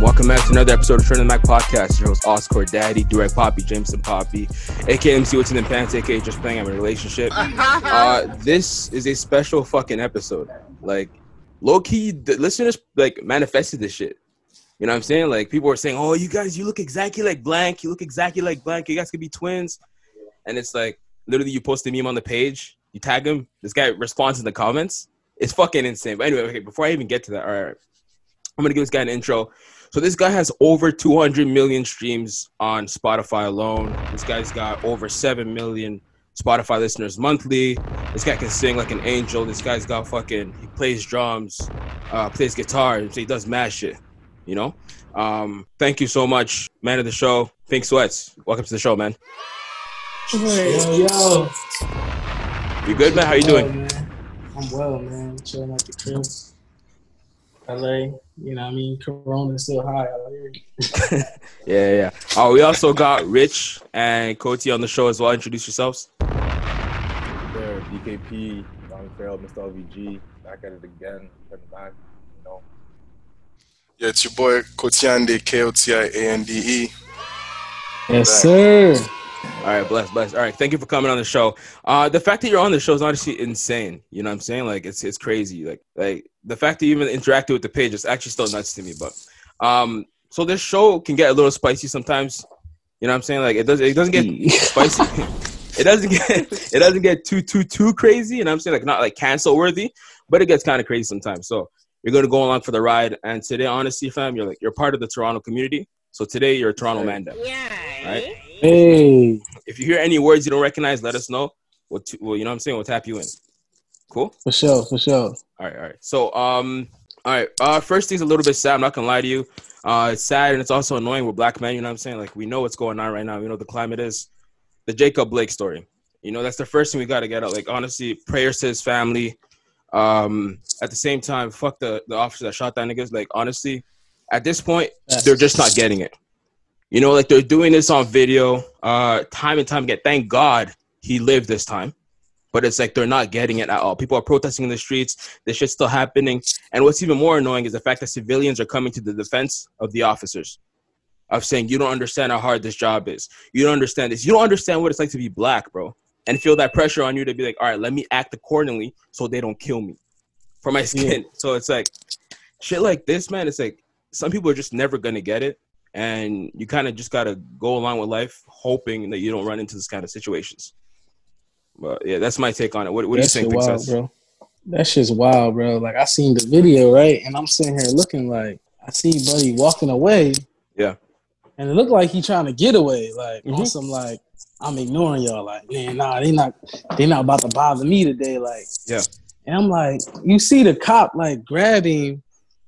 Welcome back to another episode of Turn the Mac Podcast. Your host, Oscar Daddy, Direct Poppy, Jameson Poppy, aka MC What's in the Pants, aka Just Playing I'm in a Relationship. Uh, this is a special fucking episode. Like, low key, the listeners like manifested this shit. You know what I'm saying? Like, people were saying, oh, you guys, you look exactly like blank. You look exactly like blank. You guys could be twins. And it's like, literally, you post a meme on the page, you tag him, this guy responds in the comments. It's fucking insane. But anyway, okay, before I even get to that, all right. I'm gonna give this guy an intro. So this guy has over 200 million streams on Spotify alone. This guy's got over 7 million Spotify listeners monthly. This guy can sing like an angel. This guy's got fucking he plays drums, uh, plays guitar, so he does mad shit. You know. Um, thank you so much, man of the show, Pink Sweats. Welcome to the show, man. Yo, yo. You good, man? How you doing? I'm well, man. Chilling at the crib. LA, you know what I mean? Corona's still high. Yeah, yeah. Oh, we also got Rich and Koti on the show as well. Introduce yourselves. there, DKP, Donnie Farrell, Mr. LVG, back at it again, coming back, you know. Yeah, it's your boy Kotiande, K O T I A N D E. Yes, sir. All right, bless, bless. All right, thank you for coming on the show. Uh, the fact that you're on the show is honestly insane. You know what I'm saying? Like, it's it's crazy. Like, like the fact that you even interacted with the page is actually still nuts to me. But, um, so this show can get a little spicy sometimes. You know what I'm saying? Like, it does it doesn't get spicy. it doesn't get it doesn't get too too too crazy. You know what I'm saying? Like, not like cancel worthy, but it gets kind of crazy sometimes. So you're gonna go along for the ride. And today, honestly, fam, you're like you're part of the Toronto community. So today, you're a Toronto man. Now. Right? Hey, If you hear any words you don't recognize, let us know. We'll, t- well, you know what I'm saying? We'll tap you in. Cool. for sure, for sure. All right, all right. So, um, all right. Uh, first thing's a little bit sad. I'm not gonna lie to you. Uh, it's sad and it's also annoying. We're black men. You know what I'm saying? Like we know what's going on right now. We know the climate is. The Jacob Blake story. You know that's the first thing we got to get out. Like honestly, prayers to his family. Um, at the same time, fuck the the officer that shot that niggas. Like honestly, at this point, they're just not getting it. You know, like they're doing this on video, uh, time and time again. Thank God he lived this time, but it's like they're not getting it at all. People are protesting in the streets. This shit's still happening, and what's even more annoying is the fact that civilians are coming to the defense of the officers, of saying you don't understand how hard this job is. You don't understand this. You don't understand what it's like to be black, bro, and feel that pressure on you to be like, all right, let me act accordingly so they don't kill me for my skin. So it's like shit like this, man. It's like some people are just never gonna get it, and you kind of just gotta go along with life, hoping that you don't run into this kind of situations. But yeah, that's my take on it. What, what do you think, wild, bro. That shit's wild, bro. Like I seen the video, right? And I'm sitting here looking like I see Buddy walking away. Yeah. And it looked like he trying to get away, like on Mhm. some like I'm ignoring y'all. Like, man, nah, they not they not about to bother me today. Like, Yeah. And I'm like, you see the cop like grab him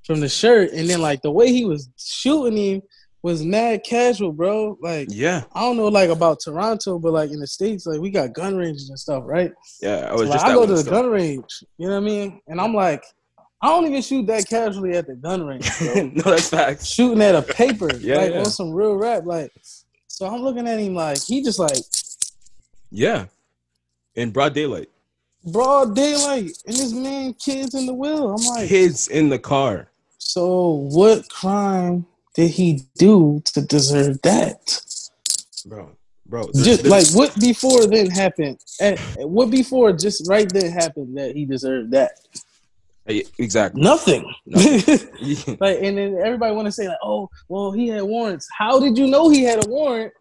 from the shirt, and then like the way he was shooting him was mad casual, bro. Like, Yeah, I don't know like about Toronto, but like in the states, like we got gun ranges and stuff, right? yeah. I So, was like, just I go to the still. gun range, you know what I mean? And I'm like, I don't even shoot that casually at the gun range, bro. no, that's facts. Shooting at a paper, Yeah, like yeah. on some real rap, like. So I'm looking at him like he just like Yeah, in broad daylight, broad daylight, and this man kids in the wheel. I'm like, kids in the car. so what crime did he do to deserve that? Bro, bro. this- Just like what before then happened? eh, what before just right then happened that he deserved that? Yeah, exactly. Nothing. Yeah, Like, and then everybody want to say like, "Oh, well, he had warrants." How did you know he had a warrant?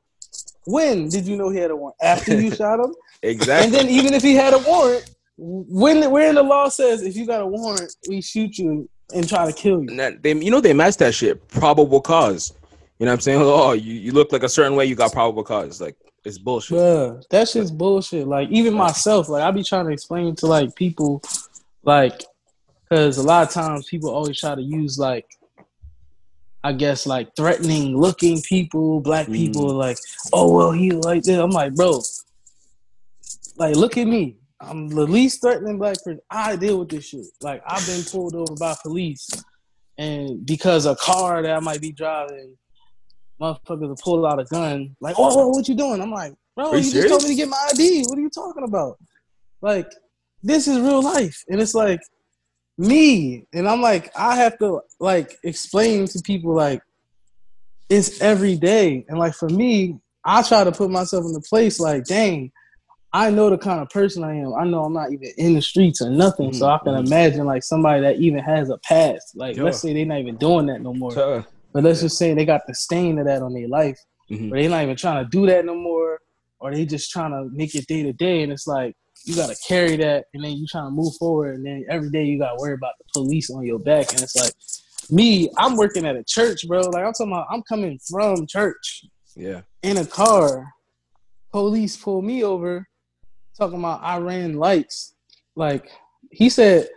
When did you know he had a warrant? After you shot him? Exactly. And then even if he had a warrant, when where in the law says if you got a warrant, we shoot you and try to kill you? That- they, you know, they match that shit. Probable cause. You know what I'm saying? Oh, you, you look like a certain way. You got probable cause. Like it's bullshit. Bruh, that shit's bullshit. Like even myself, like I be trying to explain to like people, like, because a lot of times people always try to use like, I guess like threatening looking people, black Mm. people, like, oh well, he like this. I'm like, bro, like look at me. I'm the least threatening black person. I deal with this shit. Like I've been pulled over by police, and because a car that I might be driving, motherfuckers will pull out a gun. Like, oh, oh, what you doing? I'm like, bro, you, you just told me to get my ID. What are you talking about? Like, this is real life, and it's like, me, and I'm like, I have to like explain to people like it's every day, and like for me, I try to put myself in the place like, dang, I know the kind of person I am. I know I'm not even in the streets or nothing, so I can Mhm. imagine like somebody that even has a past. Like, Yeah. let's say they're not even doing that no more. Tuh. But let's Yeah. just say they got the stain of that on their life, Mhm. or they not even trying to do that no more, or they just trying to make it day to day. And it's like you got to carry that, and then you trying to move forward, and then every day you got to worry about the police on your back. And it's like me, I'm working at a church, bro. Like I'm talking about, I'm coming from church Yeah. in a car. Police pull me over, talking about I ran lights. Like he said,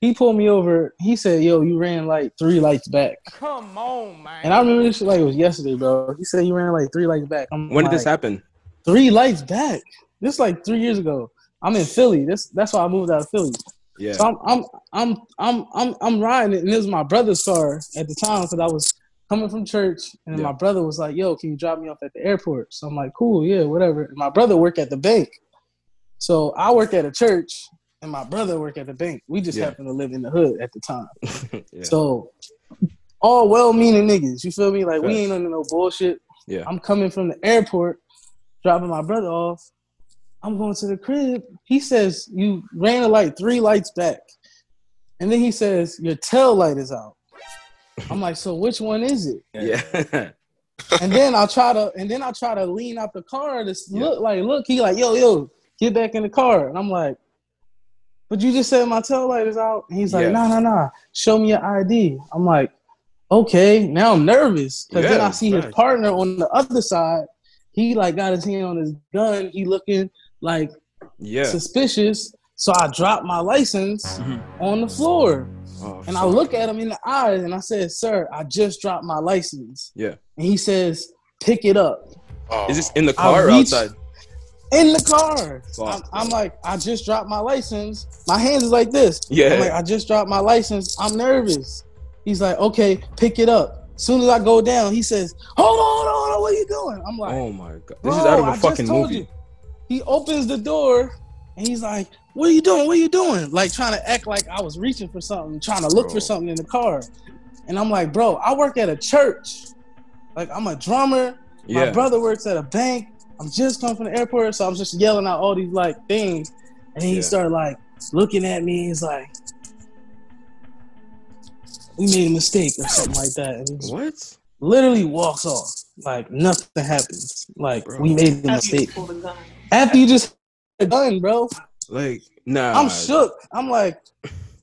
he pulled me over. He said, "Yo, you ran like three lights back." Come on, man. And I remember this like it was yesterday, bro. He said he ran like three lights back. I'm When did this happen? Three lights back. This like three years ago. I'm in Philly. This that's why I moved out of Philly. Yeah. So I'm I'm I'm I'm I'm I'm riding it, and it was my brother's car at the time because I was coming from church, and Yeah. my brother was like, "Yo, can you drop me off at the airport?" So I'm like, "Cool, yeah, whatever." And my brother worked at the bank, so I work at a church, and my brother work at the bank. We just Yeah. happened to live in the hood at the time. yeah. So all well-meaning niggas, you feel me? Like we ain't under no bullshit. Yeah. I'm coming from the airport, dropping my brother off. I'm going to the crib. He says you ran a light three lights back, and then he says your tail light is out. I'm like, so which one is it? yeah. And then I'll try to, and then I'll try to lean out the car to Yeah. look like, look. He like, yo, yo, get back in the car. And I'm like, but you just said my tail light is out. And he's like, Yeah. no, no, no. Show me your ID. I'm like, okay. Now I'm nervous because then I see his partner on the other side. He like got his hand on his gun. He looking like yeah. suspicious. So I dropped my license Mhm. on the floor. Oh, And I look at him in the eyes and I said, Sir, I just dropped my license. Yeah. And he says, Pick it up. Oh, Is this in the I car or reached- outside? In the car. I'm, I'm like, I just dropped my license. My hands is like this. Yeah. I'm like, I just dropped my license. I'm nervous. He's like, okay, pick it up. Soon as I go down, he says, Hold on, hold on, hold on, where you doing? I'm like, oh my god. This is "Bro, out of I a just fucking told movie. you." He opens the door and he's like, What are you doing? What are you doing? Like trying to act like I was reaching for something, trying to look Bro. for something in the car. And I'm like, bro, I work at a church. Like I'm a drummer. Yeah. My brother works at a bank. I'm just coming from the airport, so I'm just yelling out all these like things. And he Yeah. started like looking at me. He's like, "We made a mistake" or something like that. And he What? literally walks off. Like nothing happens. Like Bro. we made a mistake. After you just had a gun, bro. Like, nah. I'm shook. I'm like,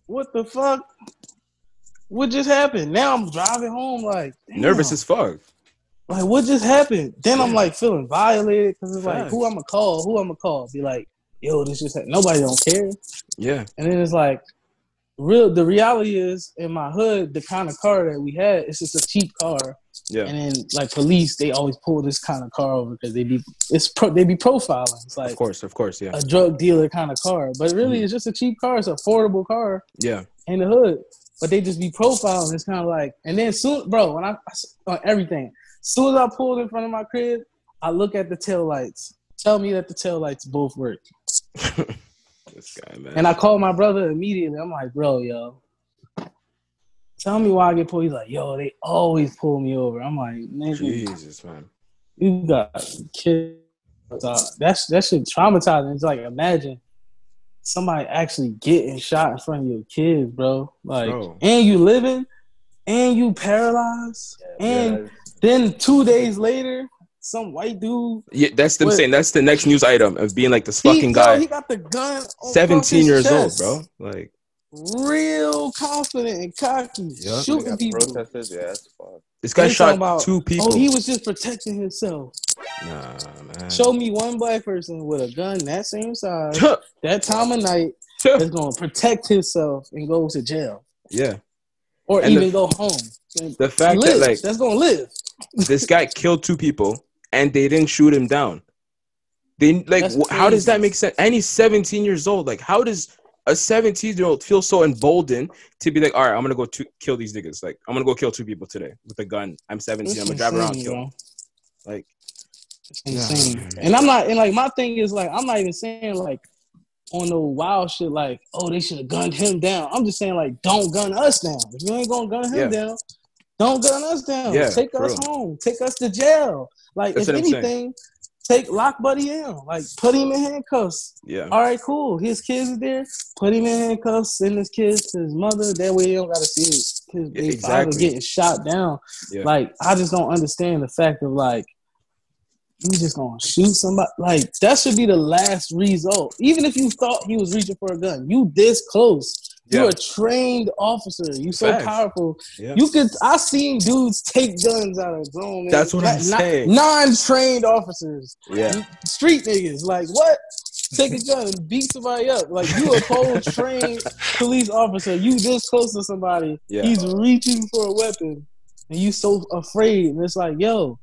what the fuck? What just happened? Now I'm driving home like damn. Nervous as fuck. Like what just happened? Then I'm like feeling violated because it's like who I'm gonna call? Who I'm gonna call? Be like, yo, this just happened. nobody don't care. Yeah. And then it's like, real. The reality is in my hood, the kind of car that we had, it's just a cheap car. Yeah. And then like police, they always pull this kind of car over because they be it's pro, they be profiling. It's like Of course. Of course. Yeah. a drug dealer kind of car, but really Mhm. it's just a cheap car. It's an affordable car Yeah. in the hood. But they just be profiling. It's kind of like, and then soon, bro, when I on everything, soon as I pulled in front of my crib, I look at the tail lights. Tell me that the tail lights both work. this guy, man. And I called my brother immediately. I'm like, bro, yo, tell me why I get pulled. He's like, yo, they always pull me over. I'm like, nigga, Jesus, man. you got kids. That's that shit traumatizing. It's like imagine somebody actually getting shot in front of your kids, bro. Like, Bro. and you living, and you paralyzed, and then two days later, some white dude. Yeah, that's them What? saying. That's the next news item of being like this he- fucking yo, guy, he got the gun. on seventeen years chest. old, bro. Like, Real confident and cocky, Yeah. shooting people. Protesters, yeah, that's fuck. this guy They shot about, two oh, people. Oh, he was just protecting himself. nah, man. Show me one black person with a gun that same size, that time of night, that's gonna protect himself and go to jail yeah. or And the- even go home. The fact live. that like that's gonna live. This guy killed two people and they didn't shoot him down. They like wh- how does that make sense? And he's 17 years old. Like how does a 17 year old feel so emboldened to be like, all right, I'm gonna go to kill these niggas. Like I'm gonna go kill two people today with a gun. I'm 17. I'm gonna drive around and kill. bro. Like It's insane. And I'm not and like my thing is like I'm not even saying like on no wild shit like, oh, they should have gunned him down. I'm just saying like, don't gun us down. If you ain't gonna gun him Yeah. down, don't gun us down. Yeah, take us real. home. Take us to jail. Like That's if anything, take lock buddy in. Like put him in handcuffs. Yeah. All right, cool. His kids is there. Put him in handcuffs. Send his kids to his mother. That way, he don't gotta see his, his Yeah, big father getting shot down. Yeah. Like, I just don't understand the fact of like, you just gonna shoot somebody. Like, that should be the last result. Even if you thought he was reaching for a gun, you this close. Yeah. You're a trained officer. You so Facts. powerful. Yeah. You could. I seen dudes take guns out of grown. That's what I'm Not- saying. Non-trained officers Yeah. street niggas. Like what? Take a gun and beat somebody up. Like you a whole trained police officer. You this close to somebody. Yeah. He's reaching for a weapon, and you so afraid. And it's like, yo,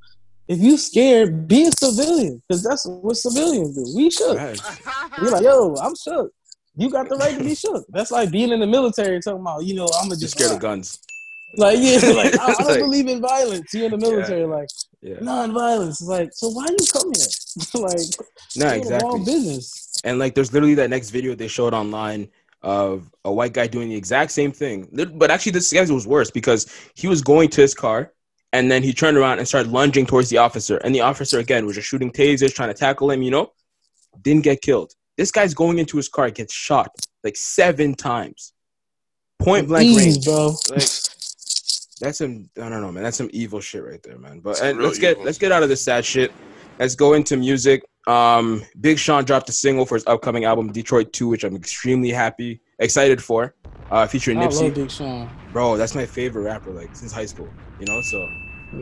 if you scared, be a civilian, because that's what civilians do. We shook. Facts. You're like, yo, I'm shook. You got the right to be shook. That's like being in the military talking about, you know, I'm gonna Just just scared of guns. Like, yeah, like I, I don't Like- believe in violence. You're in the military, like Yeah. non-violence. It's like, so why are you come here? like, No, you're the wrong exactly. business. And like, there's literally that next video they showed online of a white guy doing the exact same thing. But actually, this guy was worse because he was going to his car and then he turned around and started lunging towards the officer. And the officer, again, was just shooting tasers, trying to tackle him, you know, didn't get killed. This guy's going into his car, gets shot like seven times. Point blank Ease, range. bro. Like, that's some I don't know, man. That's some evil shit right there, man. But It's and let's get evil. let's get out of this sad shit. Let's go into music. Um, Big Sean dropped a single for his upcoming album Detroit 2, which I'm extremely happy, excited for. Uh, featuring I Nipsey, love Big Sean. bro. That's my favorite rapper, like since high school. You know, so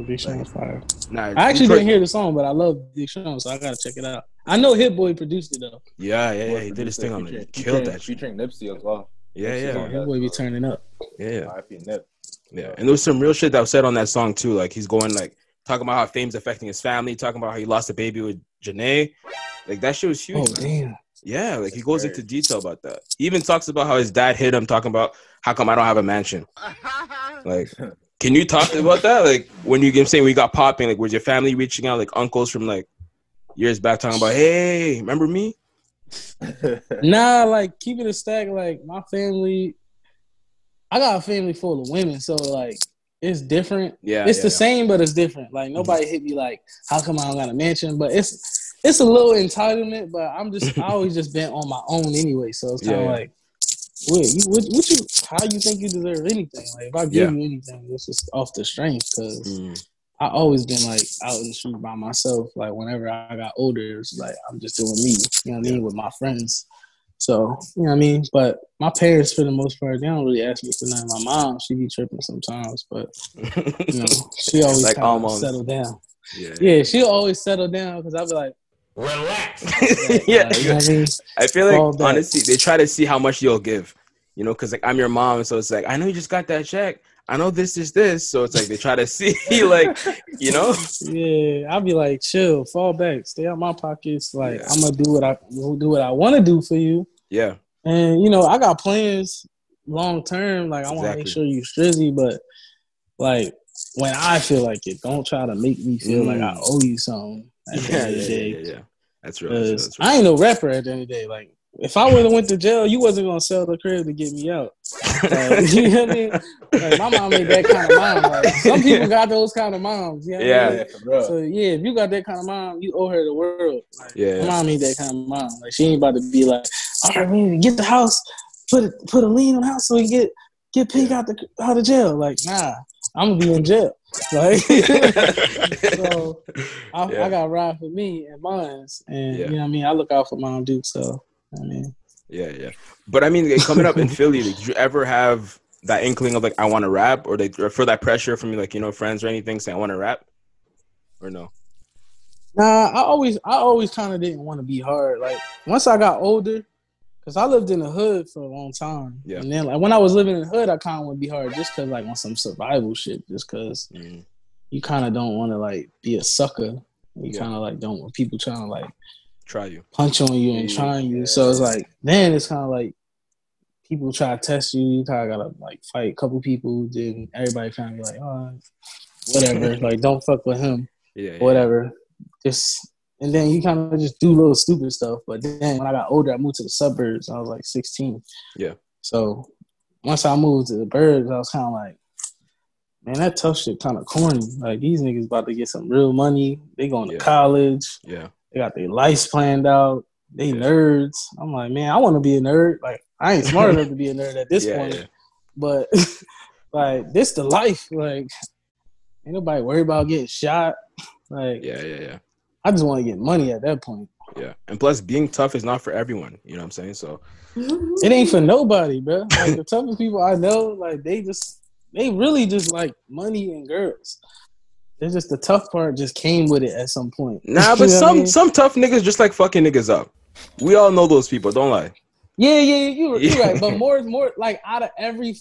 Big Sean's fire. nah. I actually Detroit- didn't hear the song, but I love Big Sean, so I gotta check it out. I know Hit Boy produced it though. Yeah, yeah, yeah. He did his thing on it. featuring- killed featuring- that shit. Featuring Nipsey as well. Yeah, Nipsey's yeah, Hit Boy be turning up. yeah, yeah. R.I.P. Nip. Yeah, and there was some real shit that was said on that song too. Like he's going like talking about how fame's affecting his family, talking about how he lost a baby with Jhené. Like that shit was huge. Oh man. damn. Yeah, like he goes crazy. into detail about that. He even talks about how his dad hit him, talking about how come I don't have a mansion. Like, can you talk about that? Like when you get saying we got popping, like was your family reaching out, like uncles from like years back, talking about, hey, remember me? Nah, like keeping it a stack. Like my family, I got a family full of women, so like it's different. Yeah, it's yeah, the yeah. same, but it's different. Like nobody hit me like, how come I don't got a mansion? But it's it's a little entitlement. But I'm just I always just been on my own anyway. So it's kind of Yeah. like, wait, you what, what you how you think you deserve anything? Like if I give Yeah. you anything, it's just off the strength because. Mm, I always been like out in the street by myself. Like whenever I got older, it's like I'm just doing me. You know what I mean with my friends. So you know what I mean. But my parents, for the most part, they don't really ask me for nothing. My mom, she be tripping sometimes, but you know, she always Like moms. settle down. yeah, Yeah, she always settle down because I be like, Relax. yeah. uh, you know what I mean. I feel Fall like back. honestly, they try to see how much you'll give. You know, because like I'm your mom, so it's like I know you just got that check. I know this is this, so it's like they try to see, like, you know, Yeah, I'll be like, chill, fall back, stay out my pockets. Like Yeah. I'm gonna do what I do what I want to do for you. yeah, And you know, I got plans long term. Like I want to Exactly. make sure you strizzy, but like when I feel like it, don't try to make me feel like I Mm. owe you something. Yeah, yeah, yeah, yeah. That's real. That's real, 'Cause that's real. I ain't no rapper at the end of the day. Like if I would have went to jail, you wasn't gonna sell the crib to get me out. Like, you know what I mean? Like my mom ain't that kind of mom. Like some people got those kind of moms. You know what I Yeah. mean? Yeah. So yeah, if you got that kind of mom, you owe her the world. Like, Yeah. my mom ain't that kind of mom. Like she ain't about to be like, all right, we need to get the house, put it, put a lien on the house so we can get get Pink out the out of jail. Like nah, I'm gonna be in jail. Like so, I, Yeah. I got to ride for me and mine's, and Yeah. you know what I mean. I look out for mom too. So I mean, Yeah, yeah. But I mean, coming up in Philly, like, did you ever have that inkling of like I want to rap, or like or feel that pressure from me, like you know friends or anything saying I want to rap, or no? Nah, I always I always kind of didn't want to be hard. Like once I got older, cause I lived in the hood for a long time. Yeah. And then like when I was living in the hood, I kind of want to be hard just cause like on some survival shit. Just cause Mm, you kind of don't want to like be a sucker. You Yeah. kind of like don't want people trying to like try you. punch on you and Yeah. trying you. So it's like then it's kind of like people try to test you. You kind of gotta like fight a couple people. Then everybody kind of be like, oh, whatever. like don't fuck with him Yeah, yeah. whatever. Just and then you kind of just do little stupid stuff. But then when I got older, I moved to the suburbs. I was like 16. Yeah. So once I moved to the burbs, I was kind of like, man, that tough shit kind of corny. Like these niggas about to get some real money. They going to college. Yeah. They got their lives planned out. They nerds. I'm like, man, I want to be a nerd. Like I ain't smart enough to be a nerd at this yeah, point, yeah. but like this the life. Like ain't nobody worried about getting shot. Like Yeah, yeah, yeah. I just want to get money at that point. Yeah. And plus being tough is not for everyone. You know what I'm saying? So It ain't for nobody, bro. Like the toughest people I know, like they just they really just like money and girls. It's just the tough part just came with it at some point. Nah, but what I some mean? some tough niggas just like fucking niggas up. We all know those people, don't lie. Yeah, yeah, you you Yeah. right. But more more like out of every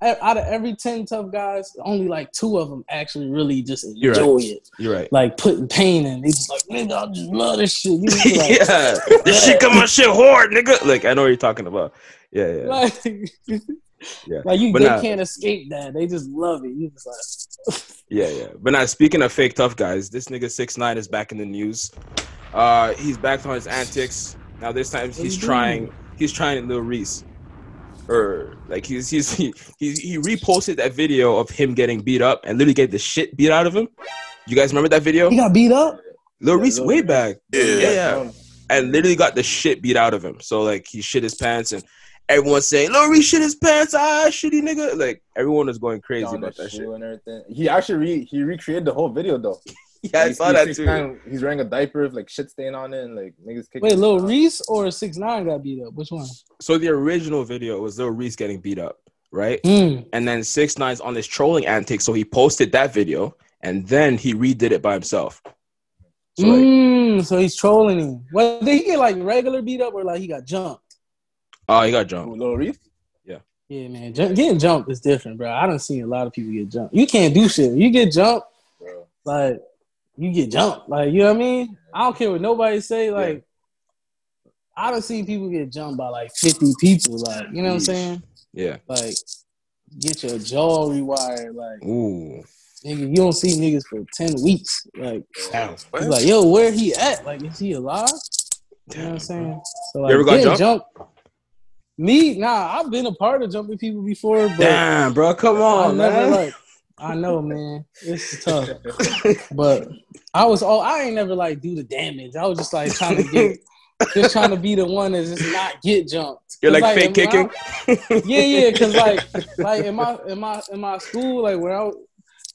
out of every ten tough guys, only like two of them actually really just You're right. enjoy it. You're right. Like putting pain in. They just like, nigga, I just love this shit. You just be like, yeah. This shit come on shit hard, nigga. Like I know what you're talking about. Yeah, yeah. like, Yeah. like you But they nah. can't escape that. They just love it. You just like Yeah, yeah. But now speaking of fake tough guys, this nigga six nine is back in the news. Uh he's back on his antics. Now this time he's he trying he's trying Lil Reese. Or like he's he's he, he he reposted that video of him getting beat up and literally get the shit beat out of him. You guys remember that video? he got beat up. Lil Yeah, Reese Lil way Reese. back. Yeah. Yeah, yeah. And literally got the shit beat out of him. So like he shit his pants and everyone's saying, Lil Reese shit his pants, ah shitty nigga. Like everyone is going crazy down about that shit. and everything. He actually re- he recreated the whole video though. Yeah, I Like, saw he- that he's too. kind of- he's wearing a diaper with like shit stain on it and like niggas kicking. Wait, his Lil. Reese or Six Nine got beat up? Which one? So the original video was Lil Reese getting beat up, right? Mm. And then Six Nine's on his trolling antics, so he posted that video and then he redid it by himself. So like, Mm, so he's trolling him. Well, did he get like regular beat up or like he got jumped? Oh, he got Who, jumped. Lil Reese? Yeah, Yeah, man, Jump, getting jumped is different, bro. I don't see a lot of people get jumped. You can't do shit. You get jumped, Bro. like you get jumped. Like you know what I mean? I don't care what nobody say. Like I don't see people get jumped by like fifty people. Like you know what I'm saying? Yeah. Like get your jaw rewired. Like Ooh. nigga, you don't see niggas for ten weeks. Like Damn. Like, yo, where he at? Like, is he alive? You know what I'm saying? So like, ever got getting jumped? jumped- Me, nah, I've been a part of jumping people before, but Damn, bro. Come I on, never man. like. I know, man. It's tough, but I was all I ain't never like do the damage. I was just like trying to get, just trying to be the one that just not get jumped. You're like fake when I- kicking. yeah, yeah, because like, like in my in my in my school, like where I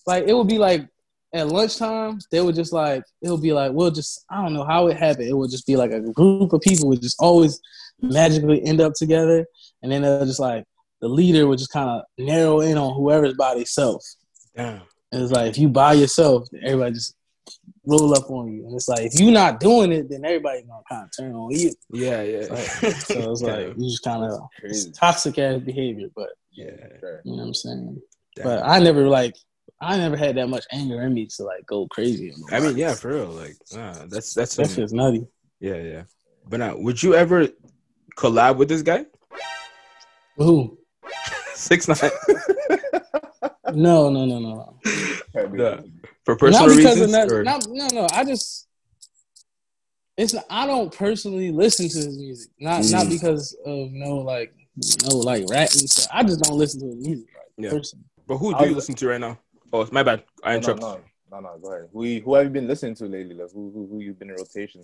like it would be like at lunchtime, they would just like it would be like we'll just I don't know how it happened. It would just be like a group of people would just always magically end up together, and then they'll just like the leader would just kind of narrow in on whoever's by themselves. Damn. And it's like if you by yourself, everybody just roll up on you, and it's like if you're not doing it, then everybody gonna kind of turn on you. Yeah, yeah. Like, so it's like Damn. you just kind of toxic ass behavior, but. yeah. You know what I'm saying? Damn. But I never like I never had that much anger in me to like go crazy. I mean, yeah, for real. Like, nah, that's that's that's just nutty. yeah, yeah. But now, would you ever collab with this guy? Who? Six nine No, no, no, no. Yeah. for personal not because reasons. of that. or- Not, no, no. I just it's not, I don't personally listen to his music. Not not Mm. because of no like no like rap and stuff. I just don't listen to his music. Like, Yeah. personally. but who I do you listen to right now? Oh, it's my bad. I No, no, no, no, no, go ahead. Who, who have you been listening to lately? Like, who, who, who you've been in rotation?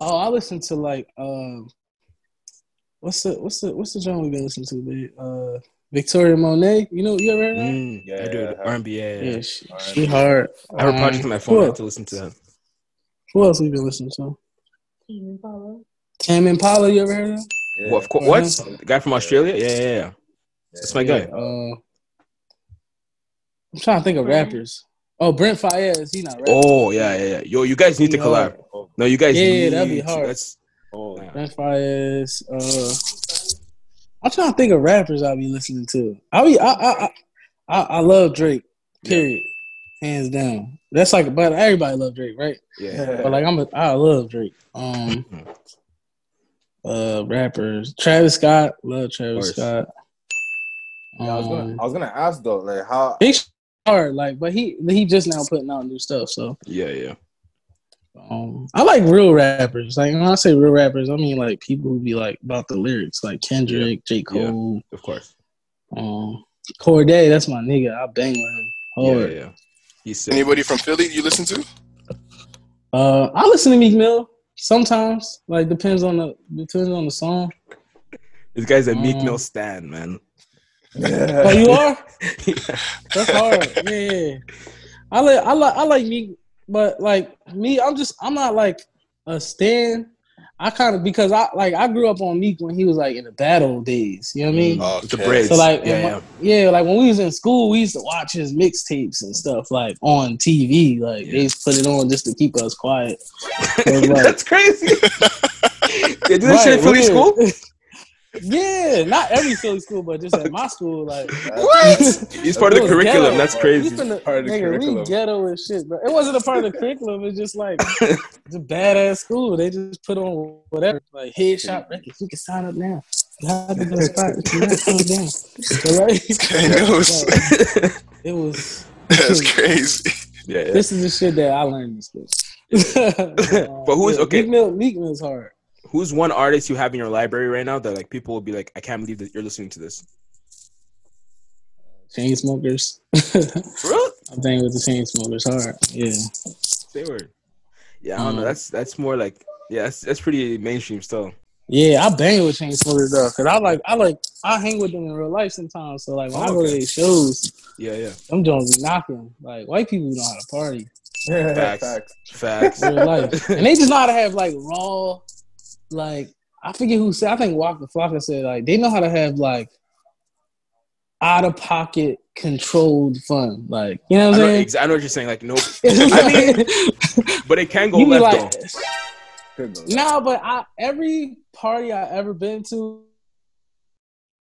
Oh, I listen to like um, what's the what's the what's the genre we've been listening to? babe? Uh, Victoria Monet. You know you ever heard of that? Mm, Yeah, I do. yeah, R&B, yeah, yeah. Yeah, she, Alright. she hard. I have a project Um, on my phone. I have to listen to that. who else we been listening to? Tame Impala, you ever heard of? that? Yeah. Well, of course. What? The guy from Australia? Yeah, yeah, yeah. That's my guy. Uh, I'm trying to think of rappers. Oh, Brent Faiyaz, he not rapping. Oh, yeah, yeah, yeah. Yo, you guys need to collab. hard. No, you guys Yeah, need that'd be hard. That's oh, Yeah. Brent Faiyaz. Uh, I'm trying to think of rappers I'll be listening to. I be, I, I, I, I, I love Drake. Period. Hands down. That's like, but everybody love Drake, right? yeah. But like, I'm a, I love Drake. Um, uh, rappers. Travis Scott, love Travis course. Scott. Yeah, I was gonna, Um, I was gonna ask though, like how Big hard, like, but he he just now putting out new stuff. So, Yeah, yeah. Um, I like real rappers. Like when I say real rappers, I mean like people who be like about the lyrics, like Kendrick, J. Cole, Of course. um, Cordae. That's my nigga. I bang with him Yeah, hard. yeah, yeah. He's sick. Anybody from Philly you listen to? Uh, I listen to Meek Mill sometimes. Like depends on the depends on the song. This guy's a Meek Um, Mill stan, man. Oh, you are? That's hard. Yeah, yeah. I like I like I like Meek, but like me, I'm just I'm not like a stan. I kind of because I like I grew up on Meek when he was like in the battle days. You know what I mean? With the oh, Okay. braids. So like, yeah, in yeah. yeah, like when we was in school, we used to watch his mixtapes and stuff like on TV. Like they used to put it on just to keep us quiet. Like, That's crazy. they do this shit in Philly school? yeah, not every Philly school, but just at my school, like What? He's part of the curriculum. ghetto. That's crazy. finna- Part of the nigga, curriculum. we ghetto as shit, bro. It wasn't a part of the curriculum. It's just like it's a badass school. They just put on whatever, like headshot records. You can sign up now. You have spot. You're not, calm down. So, like, like, it was. That's crazy. yeah, yeah. This is the shit that I learned in school. But who's- yeah, okay. Meek Mill, Meek Mill's hard. Who's one artist you have in your library right now that like people will be like, I can't believe that you're listening to this? Chain smokers. For real? I'm playing with the chain smokers hard. Yeah. Say word. Yeah, I don't know. Mm. That's that's more like yeah, that's that's pretty mainstream still. Yeah, I bang with chain smokers though, cause I like I like I hang with them in real life sometimes. So like when I Oh, go to okay. their shows, Yeah, yeah. them Jones be knocking. Like white people know how to party Facts. Facts. Facts. real life, and they just know how to have like raw, like I forget who said. I think Waka Flocka said like they know how to have like out of pocket controlled fun. Like you know what I'm saying? ex- I know what you're saying. Like, no, It's I mean, but it can go you left like, though. Good though. No, but I every party I ever been to,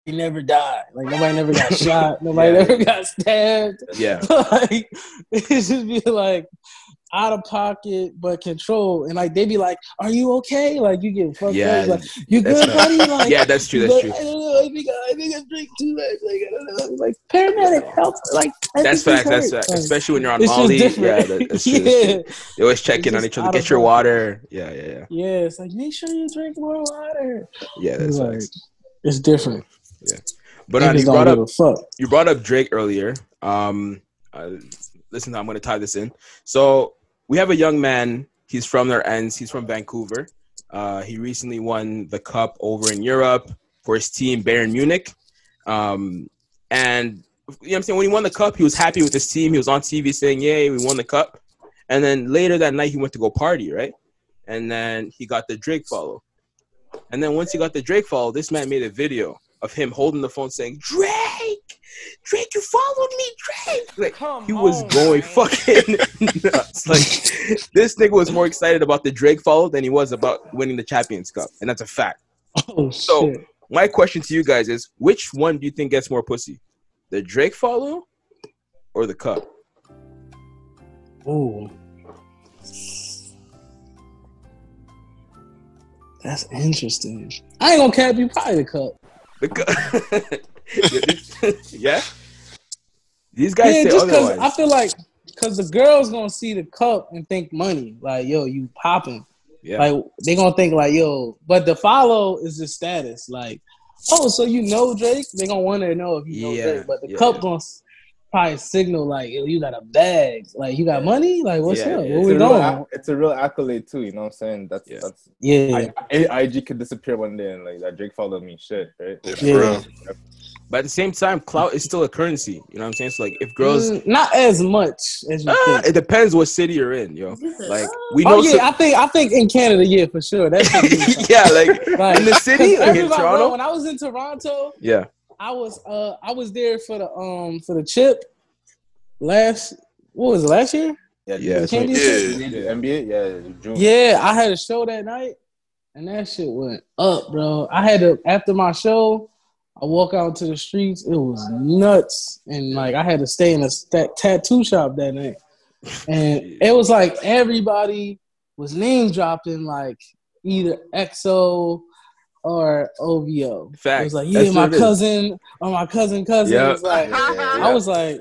he never died. Like nobody never got shot. Nobody Yeah. never got stabbed. Yeah, like it just be like out of pocket but control. And like they be like, "Are you okay?" Like you get fucked Yeah, up. Like you good, not- buddy? Like yeah, that's true. That's like, true. I don't know. I think I, I think I drink too much. Like I don't know. Like paramedic help. Like I That's fact. That's facts. Like, Especially when you're on Molly. Yeah, that, that's true. yeah. True. They always check It's in on each other. Get your pocket. water. Yeah, yeah, yeah. Yeah, it's like make sure you drink more water. Yeah, that's like, facts. it's different. Yeah. But uh, you brought up you brought up Drake earlier. Um, uh, listen, I'm going to tie this in. So we have a young man. He's from their ends. He's from Vancouver. Uh, he recently won the cup over in Europe for his team, Bayern Munich. Um, and you know what I'm saying? When he won the cup, he was happy with his team. He was on TV saying, "Yay, we won the cup!" And then later that night, he went to go party, right? And then he got the Drake follow. And then once he got the Drake follow, this man made a video of him holding the phone saying, "Drake, Drake, you followed me, Drake!" Like he was going fucking nuts. Like this nigga was more excited about the Drake follow than he was about winning the Champions Cup, and that's a fact. Oh So- shit! My question to you guys is: Which one do you think gets more pussy, the Drake follow or the cup? Ooh, that's interesting. I ain't gonna cap you. Probably the cup. The cup. yeah. These guys yeah, say just because. I feel like because the girls gonna see the cup and think money. Like yo, you popping. yeah. Like they gonna think like yo, but the follow is the status. Like oh, so you know Drake? They gonna want to know if you know Yeah, Drake. But the yeah, cup yeah. gonna probably signal like yo, you got a bag. Like you got money. Like what's Yeah, up? yeah, Where It's we a, real, ac- it's a real accolade too. You know what I'm saying? That's Yeah. that's Yeah. I, IG could disappear one day and like that Drake followed me shit, right? Yeah, for real. But at the same time, clout is still a currency. You know what I'm saying? So like, if girls, Mm, not as much as you think. it depends what city you're in, yo. Like we know, Oh yeah, some- I think I think in Canada, yeah, for sure. That's yeah, like like, in the city, like in everybody- bro, when I was in Toronto, Yeah, I was uh I was there for the um for the chip last what was it last year? Yeah, Yeah, The? Yeah. NBA, yeah, June. Yeah, I had a show that night, and that shit went up, bro. I had to after my show, I walk out to the streets. It was nuts, and like I had to stay in a sta- tattoo shop that night, and it was like everybody was name dropping like either EXO or OVO. Fact. It was like, That's yeah, my what it is. cousin or my cousin cousin. Yeah. It was like, Yeah, yeah, I was like,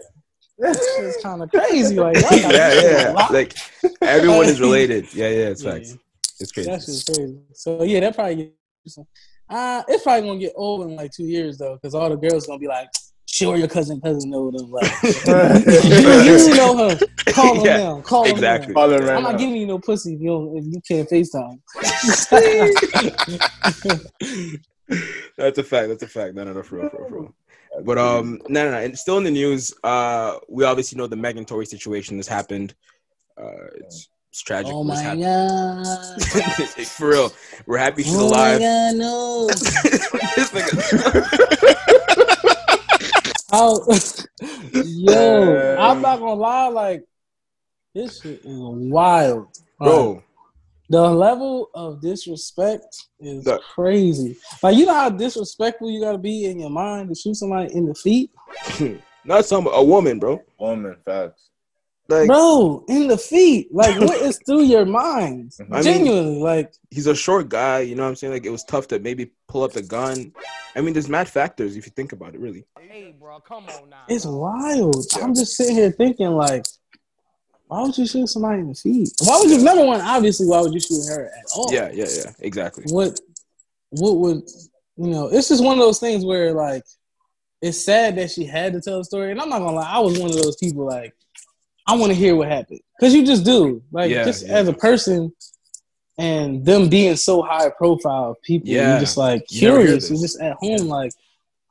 It's kind of crazy. Like, y'all yeah, yeah. Like everyone is related. Yeah, yeah, it's Yeah. facts. It's crazy. That's just crazy. So yeah, that probably get uh it's probably gonna get old in like two years though, because all the girls gonna be like, sure your cousin cousin know them. Like you, you know him. Call him Yeah, now. Call him exactly. now. Call right I'm not now. giving you no pussy if you don't if you can't FaceTime. That's a fact. That's a fact. No, no, no, for real, for real, for real. But um, no, no, no. And still in the news, uh, we obviously know the Megan Tory situation has happened. Uh, it's, it's tragic. oh my happened. god. for real, we're happy she's oh alive. my god, no. This nigga- How, oh, yo, I'm not gonna lie, like this shit is wild, Like, bro. The level of disrespect is The- crazy. Like you know how disrespectful you gotta be in your mind to shoot somebody in the feet, Not some a woman, bro. Woman, facts. Like bro. In the feet, like what is through your mind? I mean- Genuinely, like he's a short guy. You know what I'm saying? Like it was tough to maybe pull up the gun. I mean, there's mad factors if you think about it. Really. Hey, bro, come on now. it's wild. I'm just sitting here thinking, like, why would you shoot somebody in the feet? Why would you? Number one, obviously, why would you shoot her at all? Yeah, yeah, yeah. Exactly. what what would you know it's just one of those things where like it's sad that she had to tell the story and i'm not gonna lie i was one of those people like i want to hear what happened. Because you just do. Like Yeah, just yeah. as a person and them being so high profile people Yeah. you're just like You curious you're just at home like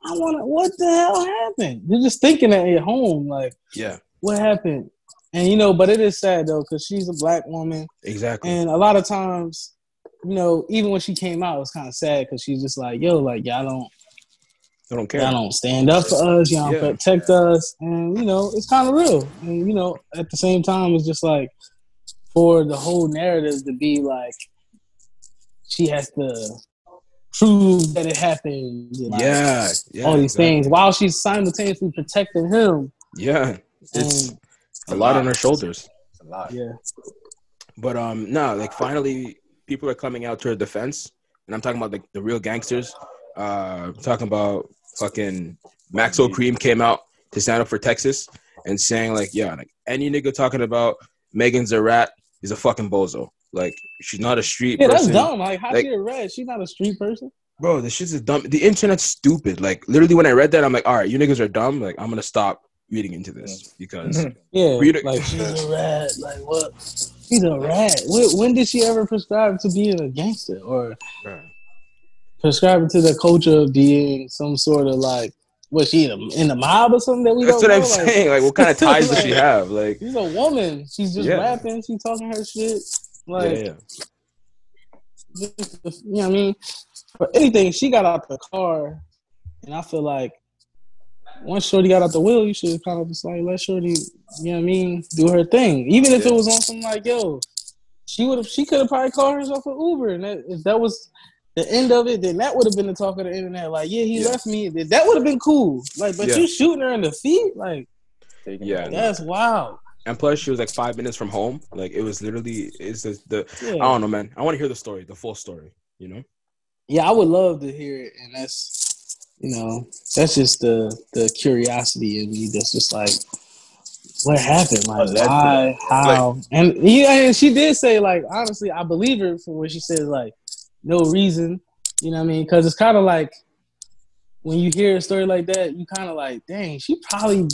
i want to what the hell happened? You're just thinking at your home like Yeah, what happened? And you know but it is sad though because she's a black woman. Exactly. and a lot of times, you know, even when she came out, it was kind of sad because she's just like, "Yo, like y'all don't, I don't care. y'all don't stand up for us, y'all don't Yeah. protect us," and you know, it's kind of real. And you know, at the same time, it's just like for the whole narrative to be like she has to prove that it happened. like, yeah, yeah. all these exactly. things while she's simultaneously protecting him. Yeah, it's And a lot on her shoulders. It's a lot. yeah, But um, no, like finally, people are coming out to her defense, and I'm talking about like the real gangsters. Uh, talking about fucking Maxo Kream came out to stand up for Texas and saying like, yeah, like any nigga talking about Megan's a rat is a fucking bozo. Like she's not a street yeah, that's person. dumb. Like, how Like- she a rat? She's not a street person. Bro, this shit's is dumb. The internet's stupid. Like literally, when I read that, I'm like, all right, you niggas are dumb. Like I'm gonna stop reading into this because Yeah, Read it. like she's a rat. Like what? She's a rat. When, when did she ever prescribe to being a gangster or prescribing to the culture of being some sort of like was she in, the mob or something that we that's what I'm? Like, saying. Like, what kind of ties does she have? Like, She's a woman. She's just Yeah. rapping. She's talking her shit. Like, yeah. just- you know what I mean? For anything, she got out the car, and I feel like once Shorty got out the wheel, you should kind of just like let Shorty, you know what I mean, do her thing. Even if it was on some like, yo, she would have, she could have probably called herself an Uber, and that, if that was the end of it, then that would have been the talk of the internet. Like, yeah, he Yeah. left me. That that would have been cool. Like, but Yeah. you shooting her in the feet, like, Yeah. it. that's wild. And plus, she was like five minutes from home. Like it was literally, it's just the. Yeah. I don't know, man. I want to hear the story, the full story. You know? yeah, I would love to hear it, and that's you know that's just the the curiosity in me. That's just like, what happened? Like, led to why? How? and yeah, and she did say like, honestly, I believe her for what she says. Like, no reason. You know what I mean? Because it's kind of like when you hear a story like that, you kind of like, dang, she probably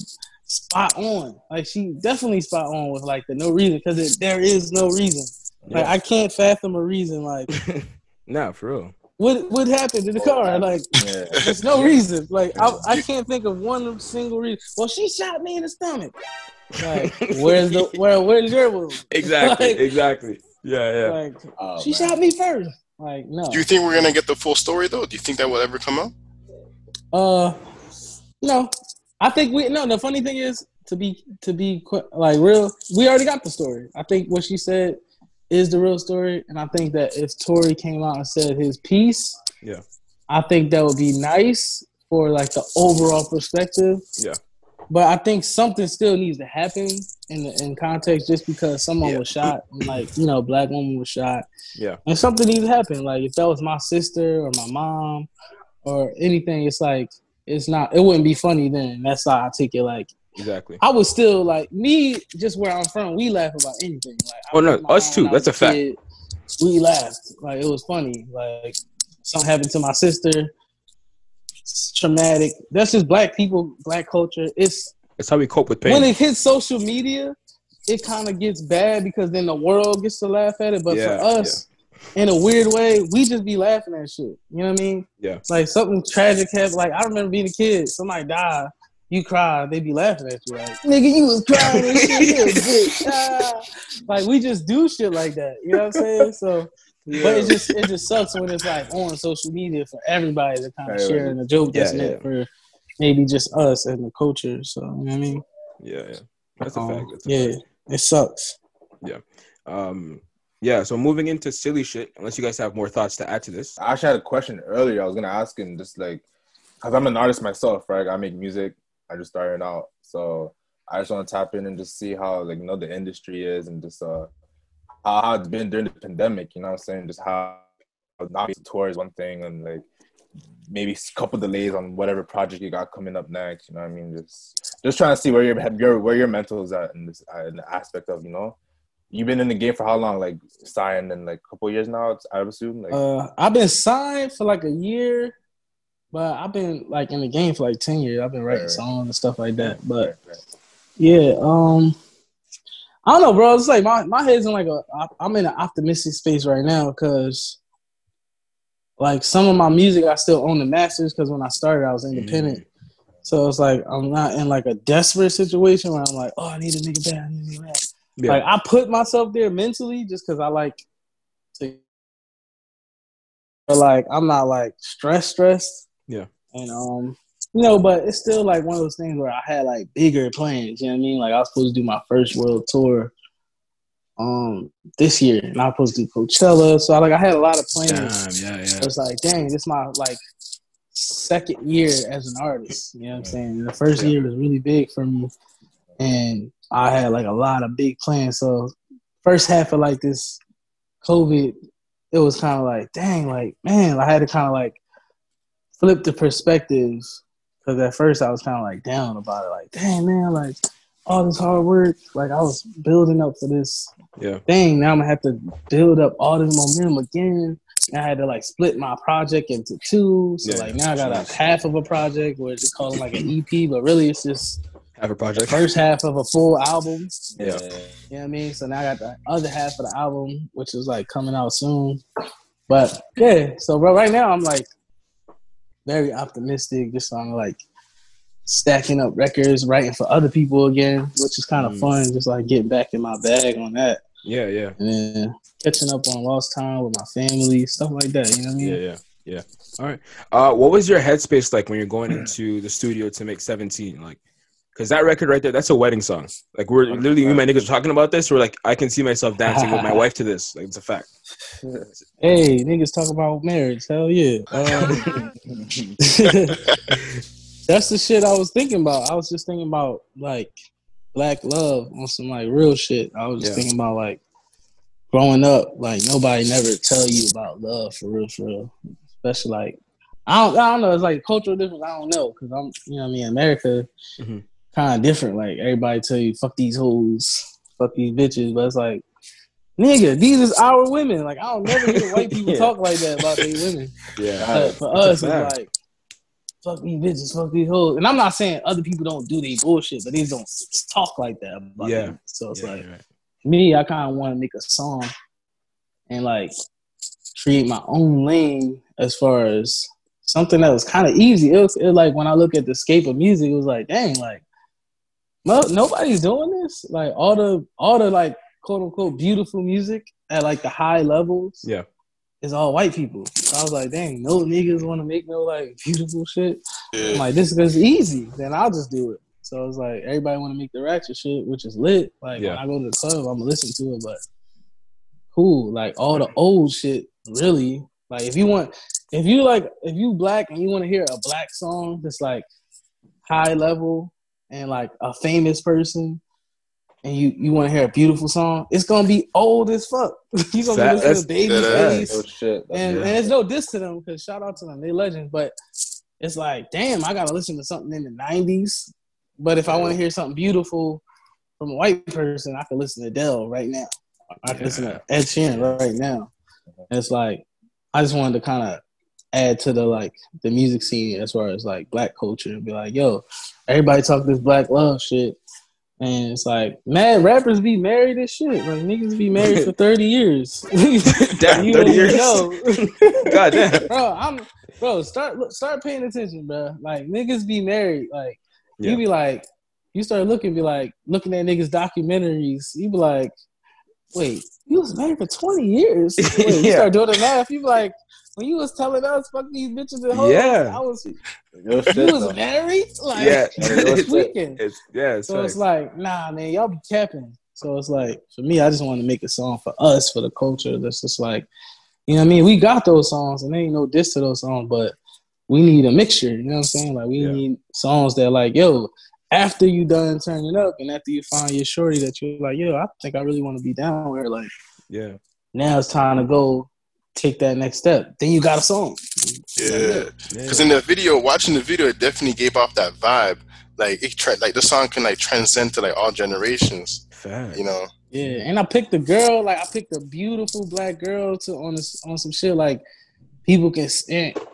spot on. Like, she definitely spot on with like the no reason because there is no reason. Like, I can't fathom a reason. Like, Nah, for real. what what happened to the car? Like, Yeah. there's no reason. Like, I, I can't think of one single reason. Well, she shot me in the stomach. Like, where's the where? Where's your wound? Exactly. Like- exactly. Yeah, yeah. Like, Oh, she man. shot me first. Like, no. Do you think we're gonna get the full story though? Do you think that will ever come out? Uh, no. I think we no. The funny thing is to be to be qu- like real. We already got the story. I think what she said is the real story, and I think that if Tory came out and said his piece, Yeah. I think that would be nice for like the overall perspective. Yeah. But I think something still needs to happen in the in context, just because someone Yeah. was shot, like you know, a black woman was shot, Yeah. and something needs to happen. Like if that was my sister or my mom or anything, it's like it's not. It wouldn't be funny then. That's how I take it. Like exactly. I was still like me, just where I'm from. We laugh about anything. Like, I Oh, no, us too. That's a fact. kid, we laughed. Like it was funny. Like something happened to my sister. It's traumatic. That's just black people, black culture. It's That's how we cope with pain. when it hits social media, it kind of gets bad because then the world gets to laugh at it. But Yeah, for us, in a weird way, we just be laughing at shit. You know what I mean? Yeah. Like something tragic happened. Like I remember being a kid, somebody died. You cry, they be laughing at you like, nigga, you was crying and shit, you a bitch. Ah. Like we just do shit like that. You know what I'm saying? So, but it just it just sucks when it's like on social media for everybody to kind of right. sharing a joke that's Yeah, meant for maybe just us and the culture. So you know what I mean? yeah, yeah. That's a Um, fact. That's a yeah, fact. it sucks. Yeah. Um, yeah. So moving into silly shit. Unless you guys have more thoughts to add to this. I actually had a question earlier. I was gonna ask him just like, cause I'm an artist myself, right? I make music. I just started out, so I just want to tap in and just see how like you know the industry is and just uh how, how it's been during the pandemic. You know what I'm saying? Just how not being tour is one thing, and like maybe a couple delays on whatever project you got coming up next. You know what I mean? Just just trying to see where your your where your mental is at in this uh, in the aspect of you know. You've been in the game for how long? Like signed in like a couple years now, I would assume. Like Uh, I've been signed for like a year, but I've been like in the game for like ten years. I've been writing Right. songs and stuff like that. But Right, right. yeah, um, I don't know, bro. It's like my my head's in like a. I'm in an optimistic space right now because, like, some of my music I still own the masters because when I started I was independent. So it's like I'm not in like a desperate situation where I'm like, oh, I need a nigga back. I need a nigga. Yeah. Like I put myself there mentally just because I like to. But like I'm not like stress stressed. Yeah. And um, you know, but it's still like one of those things where I had like bigger plans. You know what I mean? Like I was supposed to do my first world tour, um, this year, and I was supposed to do Coachella. So I like I had a lot of plans. Damn. Yeah. Yeah. It's like, dang, this is my like second year as an artist. You know what I'm saying? The first year was really big for me, and I had like a lot of big plans. So first half of like this COVID, it was kind of like, dang, like man, I had to kind of like flip the perspectives because at first I was kind of like down about it, like, dang man, like all this hard work, like I was building up for this Yeah. thing. Now I'm gonna have to build up all this momentum again. I had to like split my project into two. So Yeah. like now I got a half of a project which they call it like an EP, but really it's just Have a project. first half of a full album. Yeah. You know what I mean? So now I got the other half of the album, which is like coming out soon. But yeah, so bro, right now I'm like very optimistic, just on like stacking up records, writing for other people again, which is kind of Mm. fun, just like getting back in my bag on that. Yeah. Yeah. And then catching up on lost time with my family, stuff like that. You know what I mean? Yeah, yeah, yeah. All right. Uh, what was your headspace like when you're going into the studio to make 17? Like, because that record right there, that's a wedding song. Like, we're literally, me and my niggas were talking about this. We're like, I can see myself dancing with my wife to this. Like, it's a fact. Hey, niggas talk about marriage. Hell yeah. Um, that's the shit I was thinking about. I was just thinking about like black love on some like real shit. I was just Yeah. thinking about like growing up, like nobody never tell you about love for real, for real. Especially like I don't, I don't know. It's like cultural difference. I don't know because I'm, you know, what I mean, America Mhm. kind of different. Like everybody tell you, fuck these hoes, fuck these bitches, but it's like. Nigga, these is our women. Like I don't never hear white people Yeah. talk like that about their women. Yeah. But for us, it's like fuck these bitches, fuck these hoes. And I'm not saying other people don't do these bullshit, but they don't talk like that. About Yeah. them. So it's Yeah, like right. me, I kind of want to make a song and like create my own lane as far as something that was kind of easy. It was, it like when I look at the scape of music, it was like, dang, like no, nobody's doing this. Like all the all the like quote unquote beautiful music at like the high levels Yeah. Is all white people. So I was like, dang, no niggas want to make no like beautiful shit. I'm Yeah. like, this is easy. Then I'll just do it. So it's like everybody want to make the ratchet shit, which is lit. Like Yeah. when I go to the club, I'm gonna listen to it, but cool. Like all the old shit, really. Like if you want, if you like, if you black and you want to hear a black song that's like high level and like a famous person. And you, you want to hear a beautiful song? It's gonna be old as fuck. you gonna Fact- be listening to Baby Yeah, that Face, Oh shit. And, Yeah. and it's no diss to them because shout out to them, they legends. But it's like, damn, I gotta listen to something in the '90s But if I want to hear something beautiful from a white person, I can listen to Adele right now. I can listen to Ed Sheeran right now. And it's like I just wanted to kind of add to the like the music scene as far as like black culture and be like, yo, everybody talk this black love shit. And it's like, mad rappers be married and shit. Like niggas be married for 30 years. Damn, You 30 years. know. God damn. bro, I'm bro, start look, start paying attention, bro. Like niggas be married. Like Yeah. you be like, you start looking, be like looking at niggas documentaries. You be like, wait, you was married for twenty years. Wait, You start doing the math. You be like, when you was telling us fuck these bitches and hoes, Yeah. I was Real shit, was though. married. Like, Yeah. it's tweaking. It's, yeah, it's So it's like, nah, man, y'all be capping. So it's like, for me, I just want to make a song for us, for the culture. That's just like, you know what I mean? We got those songs, and there ain't no diss to those songs, but we need a mixture. You know what I'm saying? Like, we Yeah. need songs that, like, yo, after you done turning up, and after you find your shorty that you're like, yo, I think I really want to be down with her. Like, yeah. now it's time to go take that next step. Then you got a song. Yeah. yeah. Because in the video, watching the video, it definitely gave off that vibe. Like it, tra- like the song can like transcend to like all generations. Facts. You know. Yeah, and I picked a girl. Like I picked a beautiful black girl to on this, on some shit. Like people can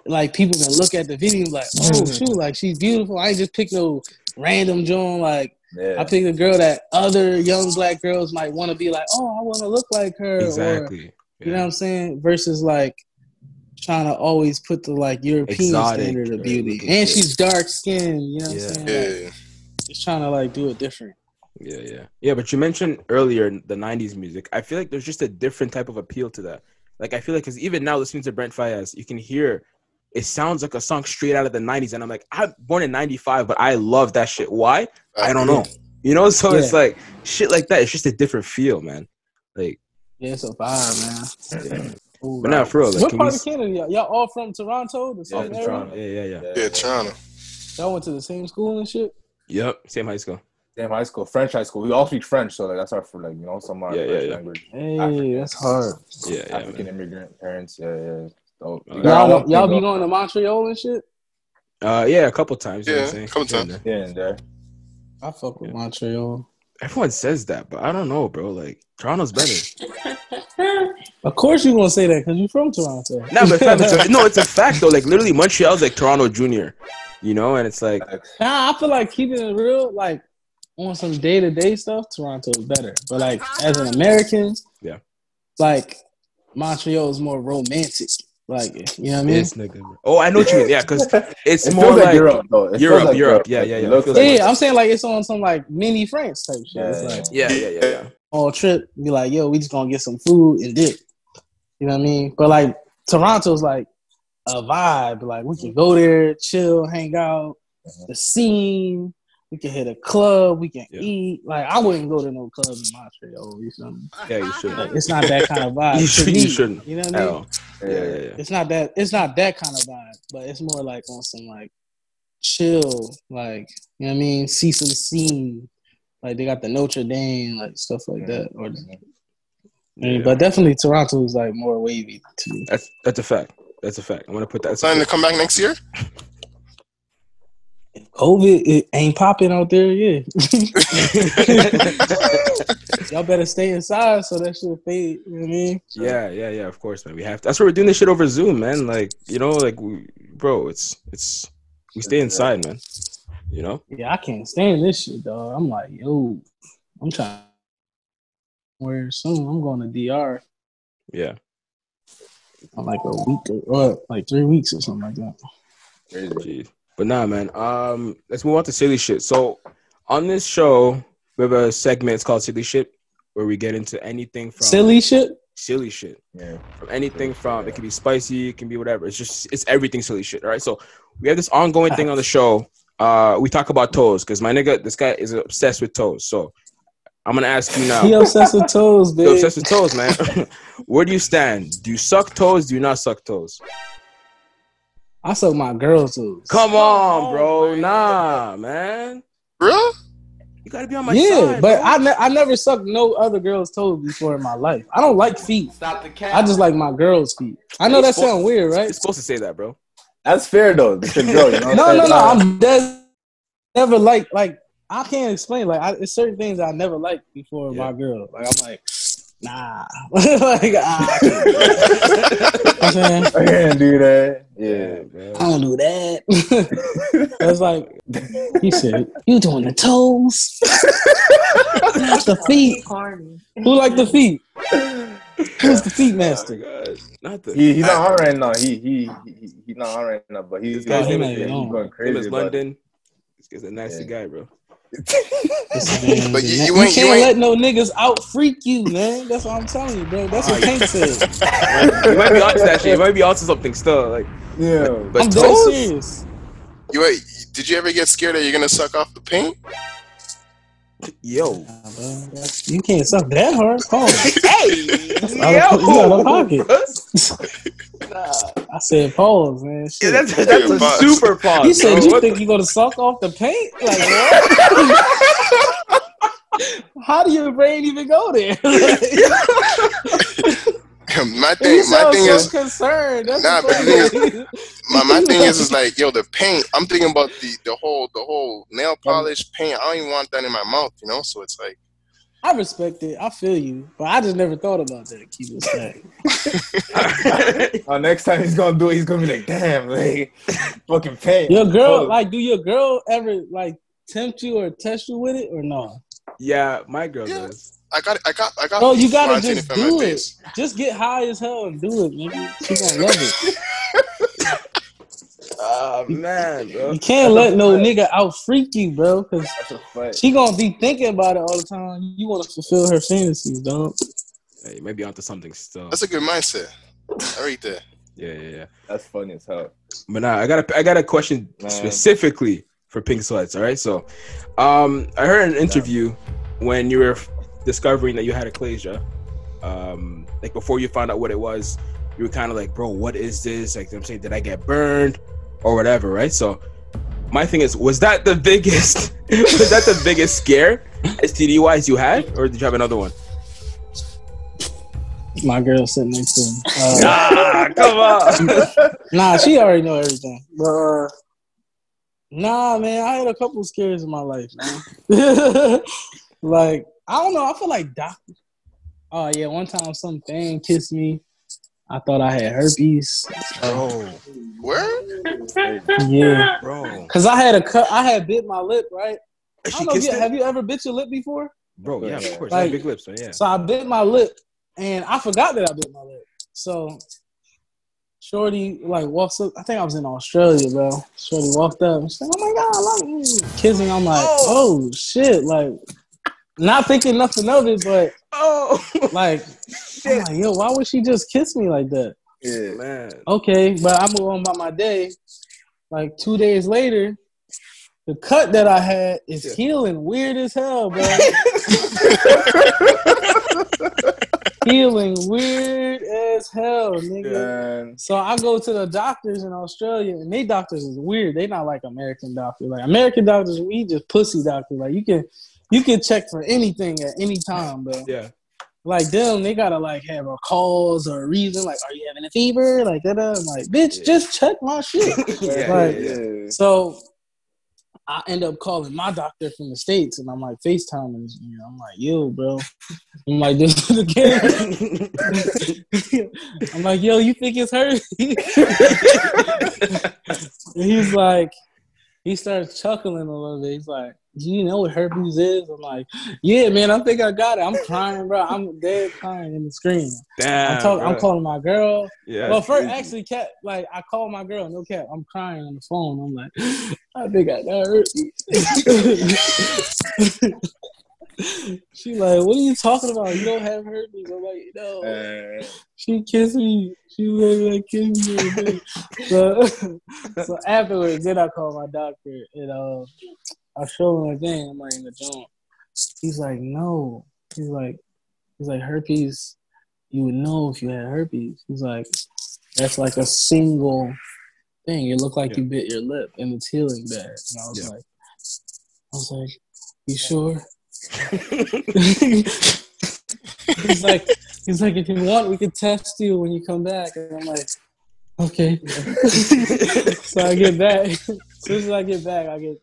like people can look at the video and be like, oh Mm-hmm. shoot, like she's beautiful. I ain't just pick no random joint. Like Yeah. I picked a girl that other young black girls might want to be like, oh, I want to look like her. Or, Exactly. You know what I'm saying? Versus like trying to always put the like European Exotic standard of beauty. looking And shit. she's dark skinned. You know what Yeah. I'm saying? Like, Yeah. just trying to like do it different. Yeah, yeah, yeah. But you mentioned earlier the '90s music. I feel like there's just a different type of appeal to that. Like I feel like because even now listening to Brent Faiyaz, you can hear it sounds like a song straight out of the '90s, and I'm like, I'm born in '95, but I love that shit. Why? I don't know. You know, so it's like shit like that. It's just a different feel, man. Like, Yeah, it's a vibe, man. Ooh, but now for real, like, what can part we? of Canada? Y'all, y'all all from Toronto? The Yeah, same it's area? Toronto. Yeah, yeah, yeah. Yeah, Toronto. Y'all went to the same school and shit. Yep, same high school. Same high school, French high school. We all speak French, so like that's our for like you know some of our Yeah, yeah, French yeah. language. Hey, African. that's hard. Yeah, yeah, African man. immigrant parents. Yeah, yeah. So, we Y'all- got our Y'all, y'all be going to Montreal and shit. Uh, yeah, a couple times. you know Yeah, what couple times. there. Here and there. I fuck with Yeah. Montreal. Everyone says that, but I don't know, bro. Like Toronto's better. Of course you're gonna say that because you're from Toronto. Nah, but fam, it's a, no, it's a fact though. Like literally, Montreal's like Toronto Junior, you know, and it's like Nah, I feel like keeping it real, like on some day to day stuff, Toronto is better. But like as an American, Yeah. like Montreal is more romantic. Like you know what I mean? this nigga. Oh, I know what you mean. Yeah, because it's It more like, like Europe, though. It Europe, like Europe. Yeah, Like, yeah, yeah. looks It feels like- yeah, I'm saying like it's on some like mini France type shit. Yeah, it's yeah. like yeah, yeah, yeah, yeah. on a trip, be like, yo, we just gonna get some food and dip. You know what I mean? But like Toronto's like a vibe. Like we can go there, chill, hang out, Mhm. the scene. We can hit a club. We can Yeah. eat. Like I wouldn't go to no club in Montreal. Oh, you feel me? Yeah, you should. Like, it's not that kind of vibe. You should, you shouldn't. You know what I mean? Oh, yeah, yeah, yeah. It's not that. It's not that kind of vibe. But it's more like on some like chill. Like you know what I mean? See some scene. Like they got the Notre Dame, like stuff like that. Or I mean, Yeah. but definitely Toronto is like more wavy to me. That's that's a fact. That's a fact. I'm gonna put that. Planning to come back next year? If COVID it ain't popping out there, yeah. Y'all better stay inside so that shit fade. You know what I mean? Yeah, yeah, yeah. Of course, man. We have. To. That's why we're doing this shit over Zoom, man. Like you know, like we, bro, it's it's we stay inside, man. You know. Yeah, I can't stand this shit, dog. I'm like, yo, I'm trying. Where soon I'm going to DR Yeah. in like a week or, or like three weeks or something like that. Crazy. Jeez. But nah, man. Um, let's move on to silly shit. So on this show, we have a segment. It's called silly shit, where we get into anything from Silly shit. silly shit. Yeah. from anything from it can be spicy, it can be whatever. It's just it's everything silly shit. All right. So we have this ongoing thing on the show. Uh, we talk about toes because my nigga, this guy is obsessed with toes. So I'm gonna ask you now. He obsessed with toes, You're obsessed with toes, man. Where do you stand? Do you suck toes? Do you not suck toes? I suck my girl toes. Come on, bro. Oh nah, man. Real? You gotta be on my yeah, side. but bro. I, ne- I never sucked no other girl's toes before in my life. I don't like feet. Stop the cat. I just like my girl's feet. I know that sounds weird, right? You're supposed to say that, bro. That's fair though. It's your girl, you know what No, no, no. I'm dead. Never like like I can't explain. Like, I, it's certain things I never liked before Yeah. my girl. Like, I'm like, nah. like, ah, I can't do that. You know what I'm saying? I can't do that. Yeah, bro. I don't do that. it's like he said, "You doing the toes, not the feet. Who like the feet? Who's the feet Oh master? God. Not the. He he's not on right now. He he he he's not on right now, but he's, This guy's he's, he's going Name crazy. is about it. London. This guy's a nasty Yeah. guy, bro. Listen, But you- man, you ain't- can't you ain't- let no niggas out freak you, man. That's what I'm telling you, bro. That's what Tank said. you might be onto that shit. You might be onto something still. Like, Yeah, but I'm dead toes? serious. You wait, did you ever get scared that you're gonna suck off the paint? Yo. Nah. You can't suck that hard. Pause. Hey, out of- you out of pocket. Nah. I said pause, man. Yeah, Shit. that's, that's a Pause. super pause. you said you What think the- you gonna suck off the paint? Like what? How do your brain even go there? my you thing, my sound thing so is, concerned. That's Nah, but the thing thing. my, my thing is, is like, yo, the paint. I'm thinking about the the whole the whole nail polish paint. I don't even want that in my mouth, you know. So it's like, I respect it. I feel you, but I just never thought about that. Keep it straight. uh, next time he's gonna do it, he's gonna be like, damn, like fucking pain. Your girl, Oh, like, do your girl ever like tempt you or test you with it or no? yeah, my girl Yeah. does. I got, I got, I got. Oh, you gotta just do it. face. Just get high as hell and do it, nigga. She gonna love it. Oh man, bro. You can't let no nigga out freak you, bro, because That's a fact. she gonna be thinking about it all the time. You want to fulfill her fantasies, dog. Hey, maybe might be onto something still. That's a good mindset. Right there. Yeah, yeah, yeah. That's funny as hell. But now I got a I got a question Man. specifically for Pink Sweats. All right, so um, I heard an interview when you were f- discovering that you had achalasia. Um, like before you found out what it was, you were kind of like, bro, what is this? Like I'm saying, did I get burned or whatever? Right. So my thing is, was that the biggest? was that the biggest scare STD wise you had, or did you have another one? My girl sitting next to him. Uh, Ah, come on. nah, she already know everything. But uh, nah, man, I had a couple scares in my life, man. like I don't know. I feel like doc. Oh yeah, one time some fan kissed me. I thought I had herpes. bro, Where? Yeah, bro, cause I had a cut. I had bit my lip, right? I don't know you, have you ever bit your lip before? Bro, yeah, of course. Like- I have big lips, so yeah. So I bit my lip, and I forgot that I bit my lip. So Shorty like walks up. I think I was in Australia, bro. Shorty walked up and she's like, "Oh my god, I love you." Kissing. I'm like, "Oh, oh shit!" Like, not thinking nothing of it, but Oh, like, I'm like, "Yo, why would she just kiss me like that?" Yeah. man. Okay, but I move on by my day. Like two days later, the cut that I had is Yeah. healing weird as hell, bro. healing weird as hell, nigga. Man. So I go to the doctors in Australia, and they doctors is weird. They not like American doctors. Like American doctors, we just pussy doctors. Like you can, you can check for anything at any time, bro. Yeah. Like them, they gotta like have a cause or a reason. Like, are you having a fever? Like that. I'm like, bitch, Yeah. just check my shit. Yeah, Like- yeah. So I end up calling my doctor from the states, and I'm like FaceTiming. You know, I'm like, yo, bro. I'm like, this is again. I'm like, yo, you think it's her? he's like, he starts chuckling a little bit. He's like, do you know what herpes is? I'm like, yeah, man, I think I got it. I'm crying, bro. I'm dead crying in the screen. Damn. I'm, talk- I'm calling my girl. Yeah. well, first, crazy. actually, cat, like, I called my girl, no cap. I'm crying on the phone. I'm like, I think I got herpes. she like, what are you talking about? You don't have herpes. I'm like, no. Man. She kissed me. She was like, kiss me. so, so afterwards, then I called my doctor and uh, I showed him again. I'm like in the joint. He's like, no. He's like, he's like herpes. You would know if you had herpes. He's like, that's like a single thing. It looked like Yeah. you bit your lip and it's healing bad. And I was Yeah. like, I was like, you sure? He's like, he's like, if you want, we could test you when you come back. And I'm like, okay. so I get back. As soon as I get back, I get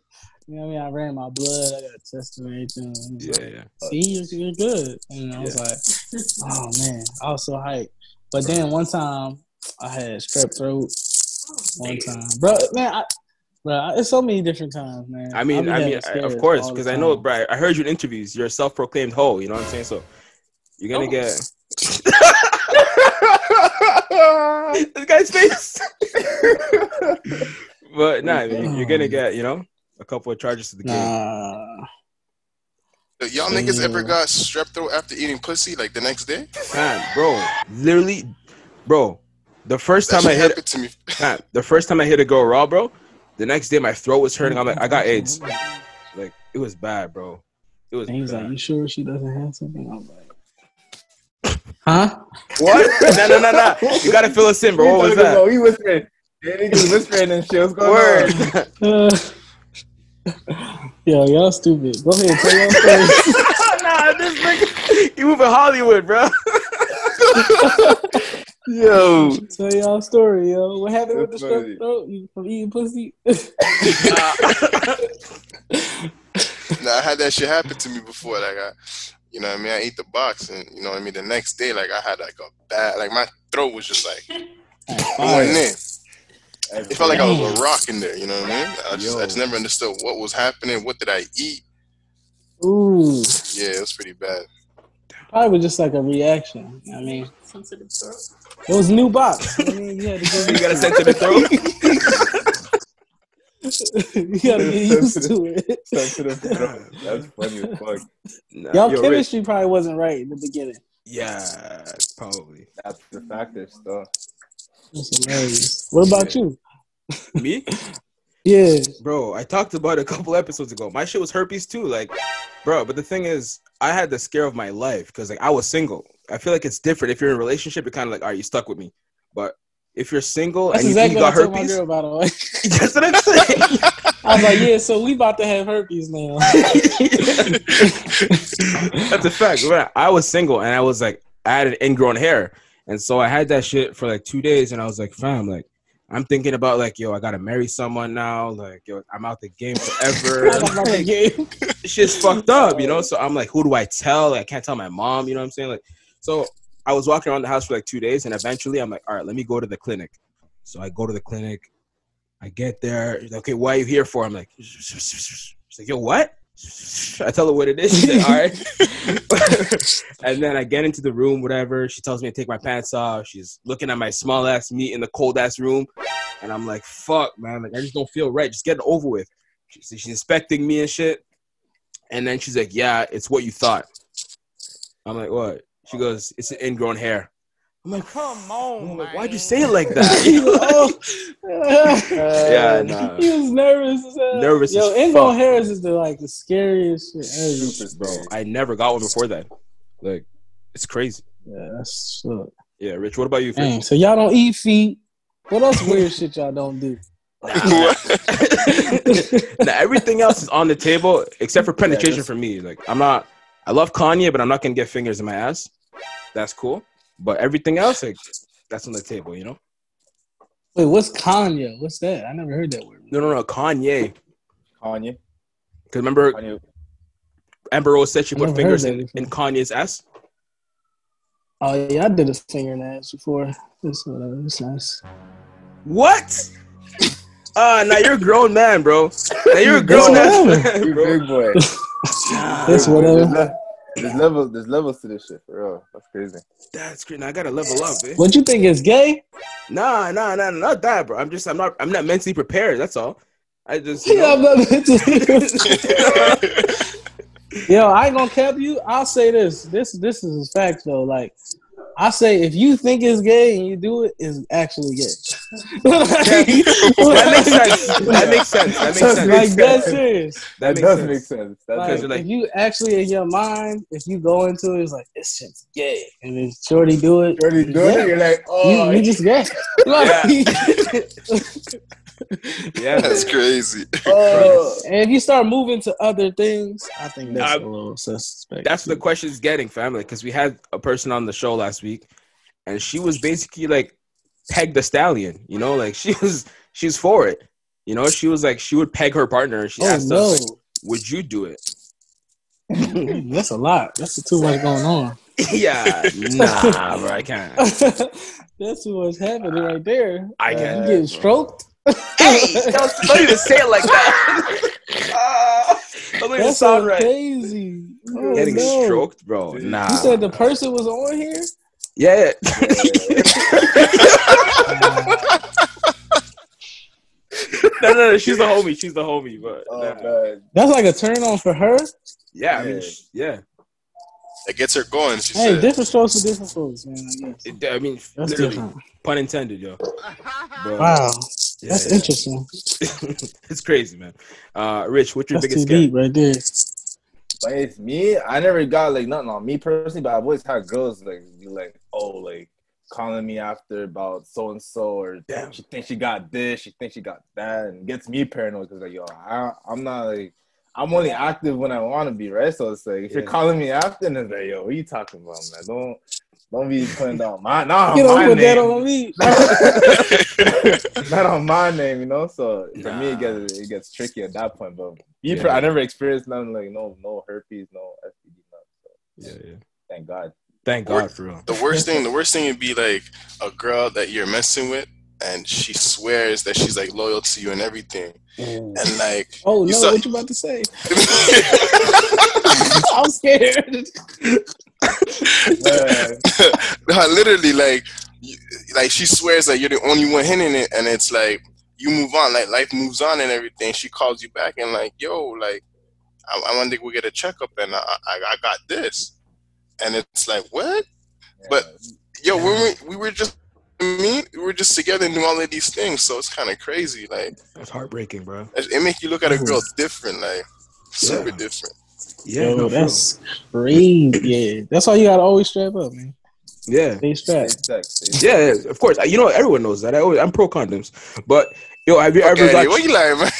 You know what I mean? I ran my blood. I got tested and everything. Was Yeah, like, yeah. See, you're, you're good. And I was like, oh man, I was so hyped. But then one time I had strep throat. One time, bro, man, I, bro, uh, it's so many different times, man. I mean, I mean, I- of course, because I know, time. bro. I heard you in interviews. You're a self-proclaimed hoe. You know what I'm saying? So you're gonna Oh. get this guy's face. but nah, I mean, you're gonna oh. get, you know, a couple of charges to the game. Nah. Y'all niggas ever got strep throat after eating pussy like the next day? Man, bro, literally, bro. The first That time I hit, happened to me. man, the first time I hit a girl raw, bro. The next day my throat was hurting. I'm like, I got AIDS. Like it was bad, bro. It was. And he's like, "You sure she doesn't have something?" I'm like, "Huh?" what? no, no, no, no. You gotta fill us in, bro. What was that? We whispering. Yeah, niggas whispering and shit. What's going Word. on? Uh, yo, y'all stupid. Go ahead, tell your story. nah, this nigga, you moving Hollywood, bro. Yo. tell y'all story, yo. What happened with the That's funny. strep throat? You from eating pussy? Nah, I had that shit happen to me before. Like I, you know what I mean? I ate the box and you know what I mean? The next day, like I had like a bad like my throat was just like it wasn't in. It felt like I was a rock in there, you know what I mean? I just I just never understood what was happening, what did I eat? Ooh, Yeah, it was pretty bad. Probably was just like a reaction. I mean, Sensitive throat. it was a new box. I mean, you had to you get, got a sensitive throat. you gotta get used to it. Sensitive throat. That's funny as fuck. Nah, Y'all yo, Rich. chemistry probably wasn't right in the beginning. Yeah, probably. That's the factor still. That's hilarious. What about you? Me, Yeah. bro. I talked about it a couple episodes ago. My shit was herpes too. Like, bro. But the thing is, I had the scare of my life because like I was single. I feel like it's different. If you're in a relationship, you're kind of like, are you stuck with me? But if you're single That's and you, exactly you got I told my herpes, by the way. that's what I'm saying. I was like, yeah, so we about to have herpes now. That's a fact. Right. I was single and I was like, I had an ingrown hair. And so I had that shit for like two days and I was like, fam, like, I'm thinking about like, yo, I gotta marry someone now. Like, yo, I'm out the game forever. I'm about to get- shit's fucked up, you know? So I'm like, who do I tell? Like, I can't tell my mom, you know what I'm saying? Like, so I was walking around the house for like two days and eventually I'm like, all right, let me go to the clinic. So I go to the clinic. I get there. Like, okay, why are you here for? I'm like, she's like, yo, what? I tell her what it is. She's like, all right. and then I get into the room, whatever. She tells me to take my pants off. She's looking at my small ass meat in the cold ass room. And I'm like, fuck, man. Like, I just don't feel right. Just get it over with. She, she's inspecting me and shit. And then she's like, yeah, it's what you thought. I'm like, what? She goes, it's an ingrown hair. I'm like, Come on, I'm like, man. why'd you say it like that? yeah, nah. He was nervous as hell. Nervous Yo, as Harris is the like the scariest shit ever. Super Bro. I never got one before that. Like, it's crazy. Yeah, that's shit. Yeah, Rich, what about you? Dang, so y'all don't eat feet. What else weird shit y'all don't do? now, everything else is on the table except for penetration that's- for me. Like, I'm not, I love Kanye, but I'm not gonna get fingers in my ass. That's cool. But everything else, like, that's on the table, you know? Wait, what's Kanye? What's that? I never heard that word. No, no, no, Kanye. Kanye. Because remember, Kanye. Amber Rose said she put fingers in, in Kanye's ass. Oh yeah, I did a finger in the ass before. It's whatever. It's nice. What? Ah, now you're a grown man, bro. Now you're a grown ass man, You bro. big boy. It's There's, whatever. Le- there's levels. There's levels to this shit for real. That's crazy. That's great. Now I gotta level up, eh? What you think is gay? Nah, nah, nah, not that, bro. I'm just, I'm not, I'm not mentally prepared. That's all. I just, you Yeah, know, I'm not Yo, I ain't gonna cap you. I'll say this. This this is a fact though. Like I say if you think it's gay and you do it, it's actually gay. that makes sense. That makes sense. That makes sense. Like that's serious. that That does sense. make sense. That Like, you're like- if you actually in your mind, if you go into it, it's like this shit's gay, and then Shorty do it, You do it. You're like, oh, you, you oh, just gay. Like, Yeah, That's crazy. oh. and if you start moving to other things, I think that's Nah, a little suspect. that's what the question's getting, family. Because we had a person on the show last week, and she was basically like peg the stallion. You know, like she was, she's for it. You know, she was like she would peg her partner. She Oh asked no, us, like, "Would you do it?" that's a lot. That's too much going on. yeah, nah, bro, I can't. that's what's happening right there. I You can't. getting stroked? hey, don't, don't even say it like that. uh, don't even That's sound so right. crazy. Oh, Getting no. stroked, bro. Nah. You said the person was on here. Yeah. no, no, no. She's the homie. She's the homie. But Oh nah. man. That's like a turn on for her. yeah, I mean, Yeah. yeah. It gets her going. She Hey, said. different strokes for different folks, man. I guess. It- I mean, That's literally, different. pun intended, yo. But, Wow, yeah, that's yeah. interesting. it's crazy, man. Uh, Rich, what's your That's biggest too scam? deep right there. But it's me. I never got like nothing on me personally, but I've always had girls like be like, oh, like calling me after about so and so, or Damn. she thinks she got this, she thinks she got that, and gets me paranoid because like, yo, I, I'm not like. I'm only active when I want to be, right? So it's like if you're calling me after, and it's like, yo, what are you talking about, man? Don't don't be putting down my nah, You don't my put that name. on me. not on my name, you know. So for me, it gets it gets tricky at that point. But me, Yeah. per- I never experienced nothing like no no herpes, no STD, nothing. Yeah, yeah. Thank God. Thank God for real. the worst thing, the worst thing would be like a girl that you're messing with, and she swears that she's like loyal to you and everything, mm. and like Oh You no, saw- what you about to say? I'm scared. No, literally like you- like she swears that you're the only one hitting it, and it's like you move on, like life moves on and everything. She calls you back and like, yo, like I, I want to go get a checkup, and I, I I got this, and it's like what? But- Yo, when we we were just me, We're just together and do all of these things, so it's kind of crazy. Like That's heartbreaking, bro. it it make you look at a girl mm-hmm. different, like super Yeah. different. Yeah, Yo, no, for real. that's crazy. Yeah, that's why you gotta always strap up, man. yeah. Stay Stay strapped. sex. Yeah, yeah, of course. You know, everyone knows that. I always, I'm pro condoms. But yo, have you ever Okay, got? what you like, man?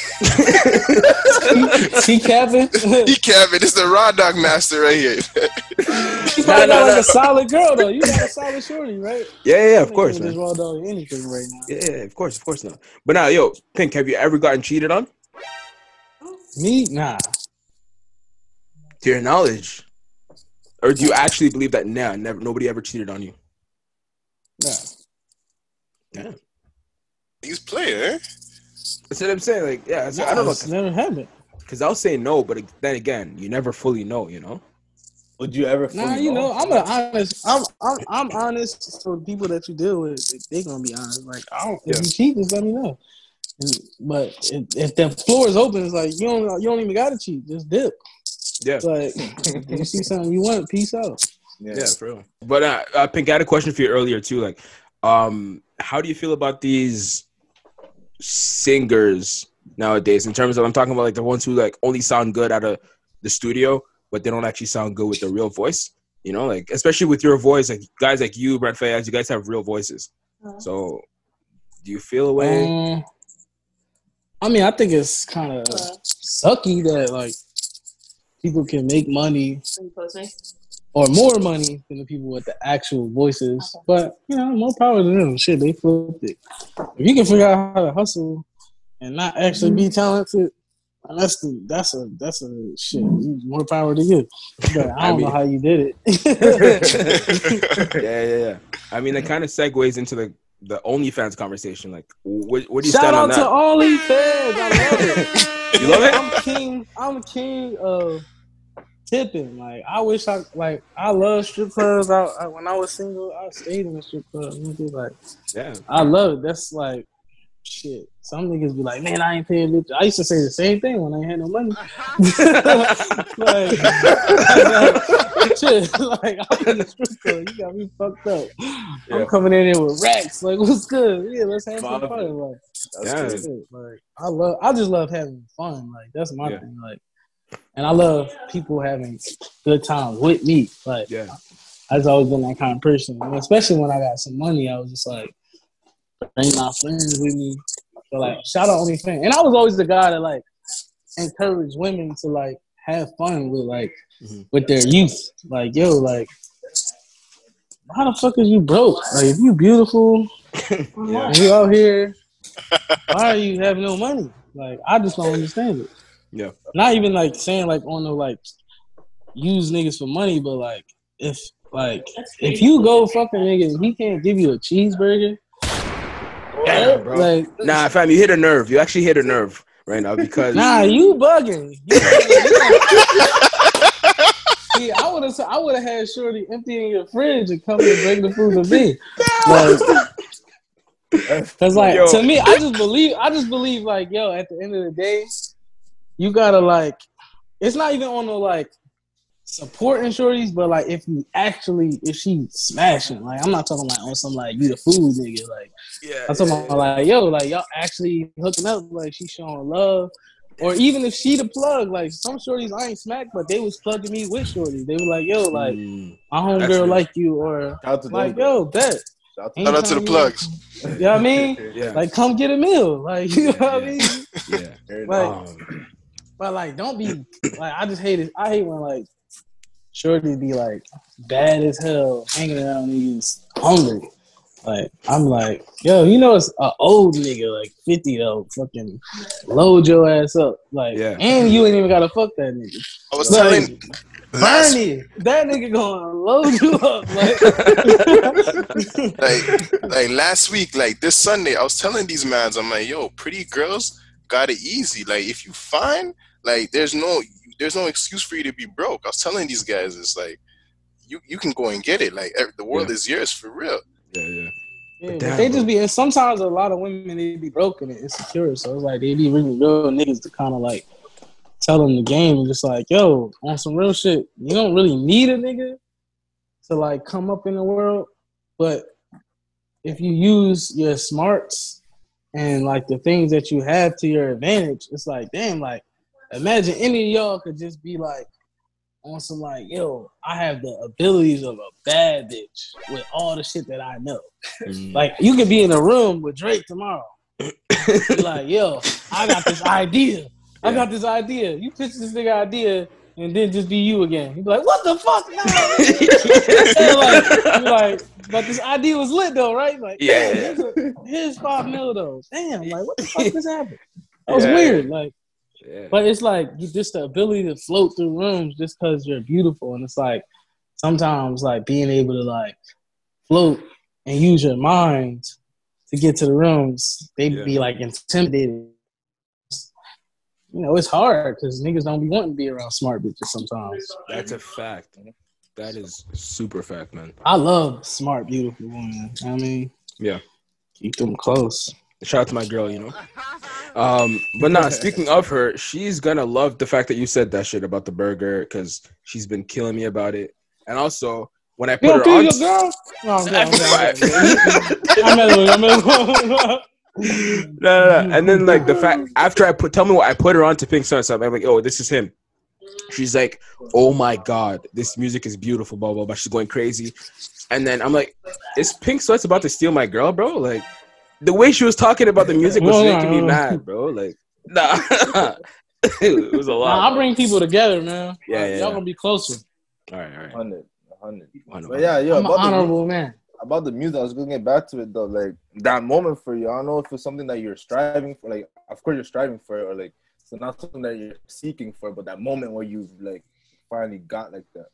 See, Kevin. he Kevin, this is the raw dog master right here. You Nah, probably nah, got like a solid girl though. You got a solid shorty, right? yeah, yeah, yeah, of course, This man. raw dog anything right now. Yeah, yeah, of course, of course not. But now, yo, Pink, have you ever gotten cheated on? Me, nah. To your knowledge, or do you actually believe that? Nah, never, nobody ever cheated on you. Nah. Yeah, He's player. that's what I'm saying. Like, yeah, that's- I don't know, It's never happened. because I'll say no, but then again, you never fully know. You know? Would you ever? Nah, you know, I'm an honest. I'm I'm I'm honest. So people that you deal with, they're gonna be honest. Like, I don't. If Yeah. you cheat, just let me know. And, but if, if the floor is open, it's like you don't you don't even gotta cheat. Just dip. Yeah, like if you see something you want, peace out. Yeah. yeah, for real. But uh, uh, Pink, I had a question for you earlier too. Like, um, how do you feel about these singers nowadays? In terms of, I'm talking about like the ones who like only sound good out of the studio, but they don't actually sound good with their real voice. You know, like especially with your voice, like guys like you, Brent Faiyaz, you guys have real voices. So, do you feel a way? Um, I mean, I think it's kind of sucky that like people can make money or more money than the people with the actual voices. But you know, more power to them. Shit, they flipped it. If you can figure out how to hustle and not actually be mm-hmm. talented, that's the that's a that's a shit. More power to you. But I I don't mean- know how you did it. yeah, yeah, yeah. I mean, it kind of segues into the the OnlyFans conversation. Like, what, what do you Shout stand out on to that? OnlyFans. I love it. You love it? I'm king. I'm king of tipping. Like I wish I like I love strip clubs. I, I when I was single, I stayed in a strip club. Nigga, Like Yeah, I love it. That's like shit. Some niggas be like, man, I ain't paying bitch. I used to say the same thing when I had no money. Uh-huh. like, like, shit, like I'm in the strip club. You got me fucked up. Yeah. I'm coming in here with racks. Like, what's good? Yeah, let's have some fun. Like, That's Yeah. Like I love, I just love having fun. Like that's my Yeah. thing. Like, and I love people having good times with me. Like yeah, I've always been that kind of person. And especially when I got some money, I was just like, bring my friends with me. So like, shout out OnlyFans. And I was always the guy that like encouraged women to like have fun with like Mhm. with their youth. Like yo, like. How the fuck is you broke? Like if you beautiful yeah. you out here why are you having no money? Like I just don't understand it. Yeah. Not even like saying like oh, on the like use niggas for money, but like if like if you go fucking nigga and he can't give you a cheeseburger, Damn, bro. like Nah, fam, you hit a nerve. You actually hit a nerve right now because nah, you bugging. You See, I would have I would have had Shorty emptying your fridge and coming and bring the food to me. Like, Cause like Yo. to me, I just believe I just believe like yo, at the end of the day, you gotta like it's not even on the like supporting shorties, but like if you actually if she smashing, like I'm not talking like on some like you the food nigga, like yeah, I'm talking about like yo, like y'all actually hooking up, like she showing love. Or even if she the plug, like some shorties I ain't smacked, but they was plugging me with shorties. They were like, yo, like Mm, my That's homegirl real. like you, or Shout out to like, those yo, bet. Shout out to Shout out to the plugs. You know what I mean? yeah, Like, come get a meal. Like, you know what I mean? yeah. Like, Um, but like, don't be like. I just hate it. I hate when like, shorty be like bad as hell, hanging around niggas hungry. Like, I'm like, yo, you know, it's an old nigga, like 50 though, fucking load your ass up. Like, Yeah. and you ain't even gotta fuck that nigga. I was Like, telling Bernie, that nigga gonna load you up. Like, like like last week, like this Sunday, I was telling these mans, I'm like, yo, pretty girls got it easy. Like if you find, like there's no there's no excuse for you to be broke. I was telling these guys, it's like you you can go and get it. Like the world Yeah. is yours for real. yeah, yeah. Yeah, damn, they bro. just be and sometimes a lot of women they be broken and insecure. So it's like they be really real niggas to kind of like tell them the game and just like, yo, on some real shit, you don't really need a nigga to like come up in the world, but if you use your smarts and like the things that you have to your advantage, it's like, damn, like imagine any of y'all could just be like on some like, yo, I have the abilities of a bad bitch with all the shit that I know. Mm. Like you could be in a room with Drake tomorrow. Like, yo, I got this idea. I got this idea. You pitch this nigga idea and then just be you again. You be like, what the fuck? Like, like, but this idea was lit though, right? Like, Yeah. here's, a- here's five mil though. Damn, like what the fuck just happened? That was Yeah. weird. Like, yeah. but it's like you just the ability to float through rooms just because you're beautiful, and it's like sometimes like being able to like float and use your mind to get to the rooms. They Yeah. be like intimidated. You know, it's hard because niggas don't be wanting to be around smart bitches sometimes. That's a fact. That is super fact, man. I love smart, beautiful women. I mean, Yeah. keep them close. Shout out to my girl, you know. Um, but nah, speaking of her, she's gonna love the fact that you said that shit about the burger because she's been killing me about it. And also, when I put don't her on, your girl? No, you, you. no, no, no. And then like the fact after I put, tell me what I put her on to Pink Sun stuff. I'm like, oh, this is him. She's like, oh my god, this music is beautiful, blah blah blah. She's going crazy, and then I'm like, is Pink Sweats about to steal my girl, bro? Like, the way she was talking about the music was Well, making me uh, mad, bro. Like, nah, it was a lot. Nah, I bring people together, man. Yeah, Like, yeah, y'all yeah. gonna be closer. all right, all right. 100, 100. One of But them. yeah, yo, I'm an about the, honorable man. about the music, I was gonna get back to it though. Like that moment for you, I don't know if it's something that you're striving for. Like, of course you're striving for, it, or like it's not something that you're seeking for. But that moment where you've like finally got like the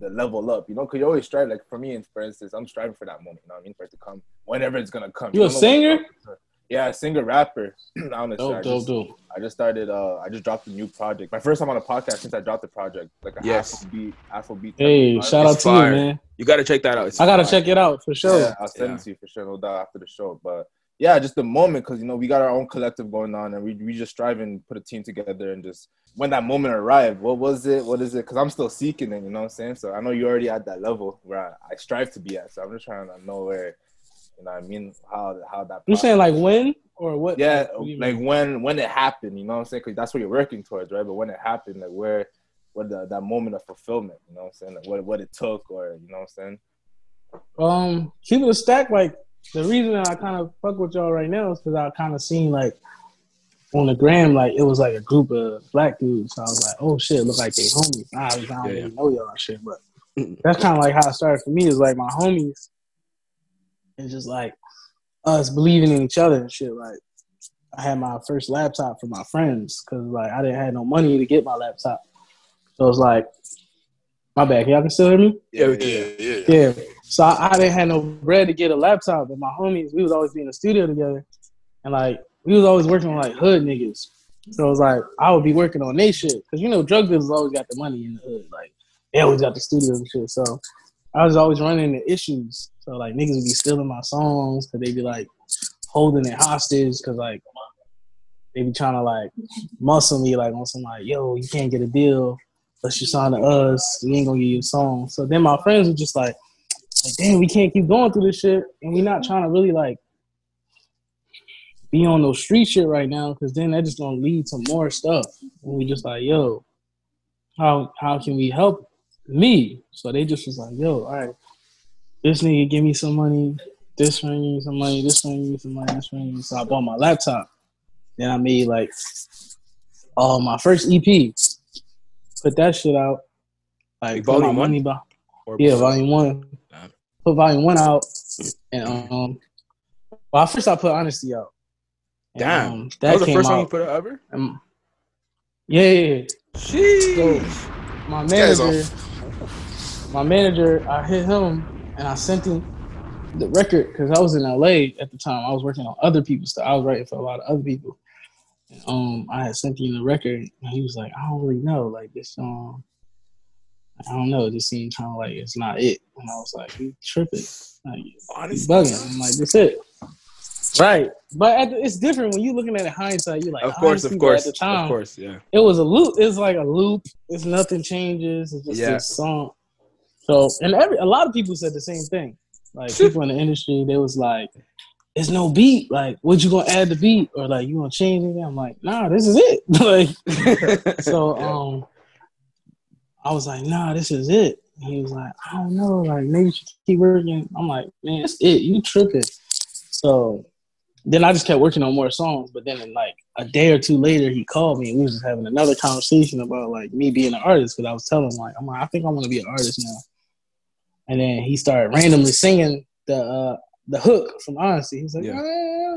the level up, you know, because you always strive. Like for me, and for instance, I'm striving for that moment. You know, what I mean, for it to come whenever it's gonna come. You a don't know when singer? it's gonna come. Yeah, singer, rapper. Honestly, I Dope, dope, just, dope. I just started. Uh, I just dropped a new project. My first time on a podcast since I dropped the project. Like a Yes. Afrobeat, Afrobeat. Hey, type of shout vibe. out It's to fire. you, man. You gotta check that out. It's I gotta fire. check it out for sure. Yeah, I'll send Yeah. it to you for sure, no doubt after the show. But yeah, just the moment because you know we got our own collective going on, and we we just strive and put a team together, and just when that moment arrived, what was it? What is it? Because I'm still seeking it. You know what I'm saying? So I know you're already at that level where I, I strive to be at. So I'm just trying to know where, you know, what I mean how how that. You're saying like when or what? yeah, what like mean? when when it happened, you know what I'm saying? Because that's what you're working towards, right? But when it happened, like where, what the that moment of fulfillment, you know what I'm saying? Like what what it took, or you know what I'm saying? Um, keep it a stack. Like the reason that I kind of fuck with y'all right now is because I kind of seen like on the gram, like it was like a group of black dudes. So I was like, oh shit, look like they homies. Nah, I don't Yeah, really yeah. know y'all shit, but that's kind of like how it started for me. Is like my homies and just like us believing in each other and shit. Like I had my first laptop for my friends because like I didn't have no money to get my laptop. So it was like, my bad. Y'all can still hear me? Yeah, yeah, yeah. Yeah. So I, I didn't have no bread to get a laptop, but my homies, we was always be in the studio together, and like we was always working on like hood niggas. So it was like I would be working on they shit because you know drug dealers always got the money in the hood, like they always got the studios and shit. So I was always running into issues. So like niggas would be stealing my songs because they'd be like holding it hostage because like they be trying to like muscle me like on some like yo you can't get a deal unless you sign to us we ain't gonna give you a song. So then my friends were just like like damn we can't keep going through this shit and we're not trying to really like be on those street shit right now because then that just gonna lead to more stuff. And we just like, yo, how how can we help me? So they just was like, yo, all right, this nigga give me some money, this one give me some money, this one give me some money, this one give me. So I bought my laptop. Then I made like, oh my first EP. Put that shit out. Like my volume one? money Or yeah, volume one. Put volume one out, and um, well, first I put honesty out. And, Damn. um, that was the first song you put out ever. Um, yeah, yeah, yeah. Sheesh. My manager, my manager, I hit him and I sent him the record because I was in LA at the time. I was working on other people's stuff. I was writing for a lot of other people. Um, I had sent him the record and he was like, I don't really know, like this song. I don't know. It just seemed kind of like it's not it. And I was like, you tripping? Like, you Honestly, bugging. I'm like, that's it. Right, but at the, it's different when you're looking at it hindsight. You're like, of course, of course, At the time, of course, yeah. it was a loop. It's like a loop. It's nothing changes. It's just Yeah. a song. So, and every a lot of people said the same thing. Like people in the industry, they was like, "There's no beat. Like, what you gonna add the beat, or like you gonna change anything?" I'm like, "Nah, this is it." like, so Yeah. um, I was like, "Nah, this is it." And he was like, "I don't know. Like, maybe you should keep working." I'm like, "Man, it's it. You tripping?" So then I just kept working on more songs. But then, in like a day or two later, he called me and we was just having another conversation about like me being an artist. Because I was telling him like, I'm like, I think I want to be an artist now. And then he started randomly singing the uh, the hook from Honesty. He's like, Yeah. "I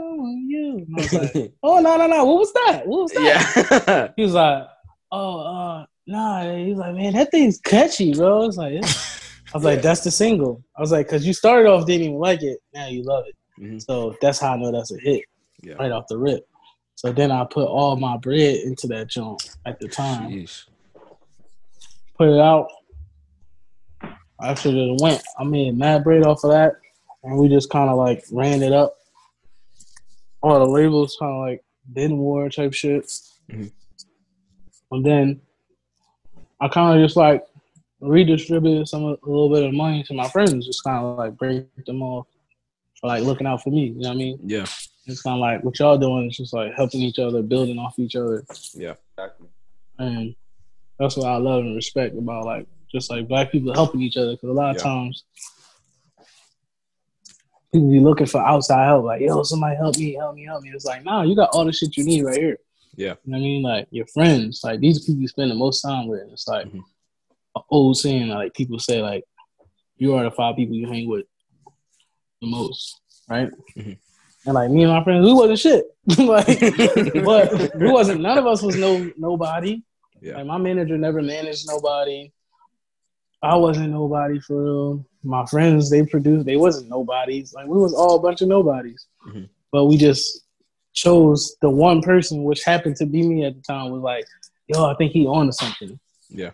you. And I was like, Oh no no no! What was that? What was that? yeah. He was like, Oh uh, nah. He's like, Man, that thing's catchy, bro. I was like, "It's-" I was like, That's the single. I was like, Because you started off didn't even like it. Now you love it. Mhm. So that's how I know that's a hit Yeah. right off the rip. So then I put all my bread into that joint at the time. Sheesh. Put it out. After it went, I made mad bread off of that, and we just kind of like ran it up. All the labels kind of like bin war type shit. Mhm. And then I kind of just like redistributed some of, a little bit of money to my friends, just kind of like break them off for like looking out for me. You know what I mean? Yeah. It's kind of like what y'all doing is just like helping each other, building off each other, Yeah. Exactly. and that's what I love and respect about like just like black people helping each other. Because a lot of Yeah. times people be looking for outside help, like yo, somebody help me, help me, help me. It's like nah, you got all the shit you need right here. Yeah. You know I mean? Like your friends, like these people you spend the most time with. It's like Mhm. an old saying, like people say, like you are the five people you hang with the most, right? Mhm. And like me and my friends, we wasn't shit. like, but we wasn't. None of us was no nobody. Yeah. Like my manager never managed nobody. I wasn't nobody for real. My friends, they produced, they wasn't nobodies. Like we was all a bunch of nobodies. Mhm. But we just chose the one person, which happened to be me at the time, was like, yo, I think he on to something. Yeah.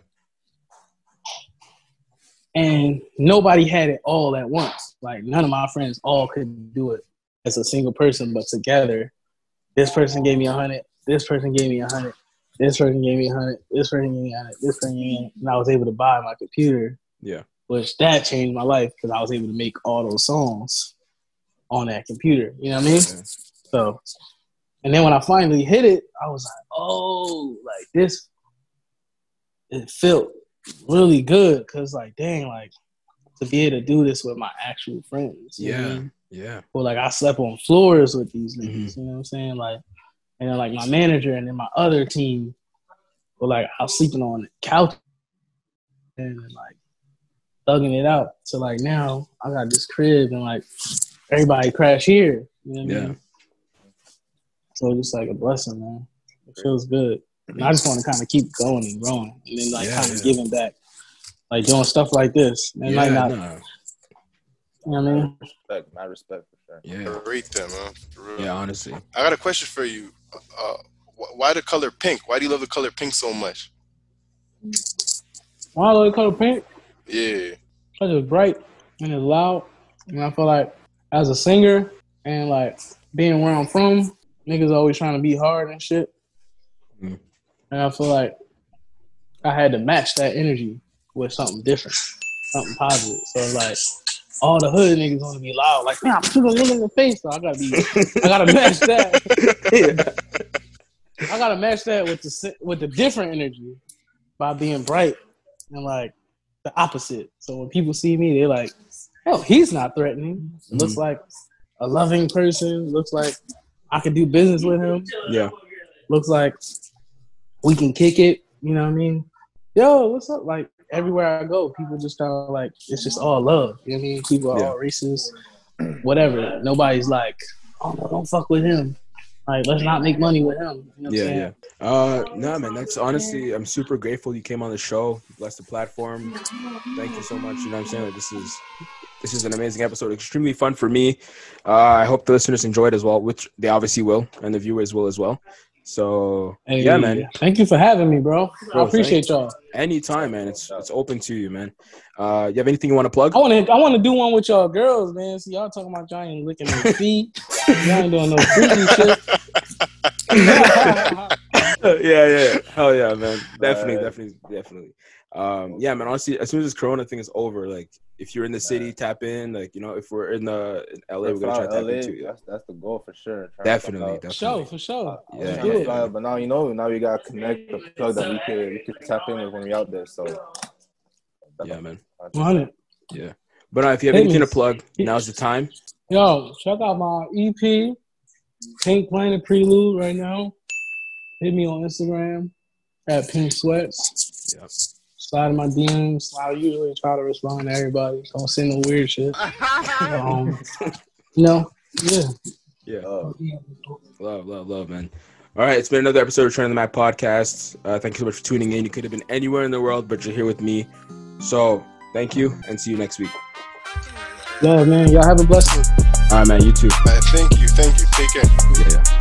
And nobody had it all at once. Like none of my friends all could do it as a single person, but together, this person gave me a hundred, this person gave me a hundred, this person gave me a hundred, this person gave me a hundred, this person gave me and I was able to buy my computer, Yeah. which that changed my life because I was able to make all those songs on that computer. You know what I mean? Yeah. So, and then when I finally hit it, I was like, oh, like this, it felt really good because, like, dang, like to be able to do this with my actual friends. you know I Yeah. mean? Yeah. Well, like I slept on floors with these niggas, Mhm. you know what I'm saying? Like, and then like my manager and then my other team were like, I was sleeping on the couch and like thugging it out. So like now I got this crib and like everybody crash here. You know what I Yeah. mean? So it's just like a blessing, man. It feels good. And I just want to kind of keep going and growing, and then like Yeah, kind of yeah. giving back, like doing stuff like this. It might not, no. you know what I mean? Respect, my respect for sure. Yeah. Rate them, man. For real. Yeah, honestly. I got a question for you. Uh, why the color pink? Why do you love the color pink so much? Why I love the color pink? Yeah. Because it's bright and it's loud, and I feel like as a singer and like being where I'm from, niggas always trying to be hard and shit. Mm. And I feel like I had to match that energy with something different, something positive. So like all the hood niggas want to be loud, like, man, I'm gonna look in the face. So I gotta be, I gotta match that. I gotta match that with the with the different energy by being bright and like the opposite. So when people see me, they're like, "Oh, he's not threatening. Looks like a loving person. Looks like I could do business with him. Yeah. Looks like we can kick it. You know what I mean? Yo, what's up? Like everywhere I go, people just kind of like it's just all love. You know what I mean? People are Yeah. all racist, whatever. Nobody's like, "Oh no, don't fuck with him." Like, let's not make money with him. You know Yeah, yeah. Uh, no, man. That's honestly, I'm super grateful you came on the show. Bless the platform. Thank you so much. You know what I'm saying? Like, this is this is an amazing episode. Extremely fun for me. Uh, I hope the listeners enjoyed as well, which they obviously will, and the viewers will as well. So Hey, yeah, man. Thank you for having me, bro. Bro, I appreciate y'all. Anytime, man. It's it's open to you, man. Uh, you have anything you want to plug? I want to. I want to do one with y'all girls, man. See, y'all talking about y'all ain't licking their feet. y'all ain't doing no freaky shit. yeah, yeah. Hell yeah, man. Definitely, Right. definitely, definitely. Um, yeah, man. Honestly, as soon as this Corona thing is over, like if you're in the city, tap in. Like you know, if we're in the in LA, we're gonna try to tap LA, in too. That's, that's the goal for sure. Trying to Definitely, fly out. for definitely. sure, for sure. Yeah. Let's do it. But now you know, now we gotta connect the plug that we could we could tap in with when we out there. So Yeah, man. 100. But uh, if you have Hey, anything to plug, now's the time. Yo, check out my EP, Pink Planet Prelude, right now. Hit me on Instagram at Pink Sweats. Yeah. Slide in my DMs. I usually try to respond to everybody. Don't send no weird shit. Um, you know, yeah. Yeah. uh, Love, love, love, man. All right, it's been another episode of Turn the Mac podcast. Uh, thank you so much for tuning in. You could have been anywhere in the world, but you're here with me. So thank you, and see you next week. Yeah, man. Y'all have a blessed one. All right, man. You too. Uh, thank you. Thank you. Take care. Yeah. yeah.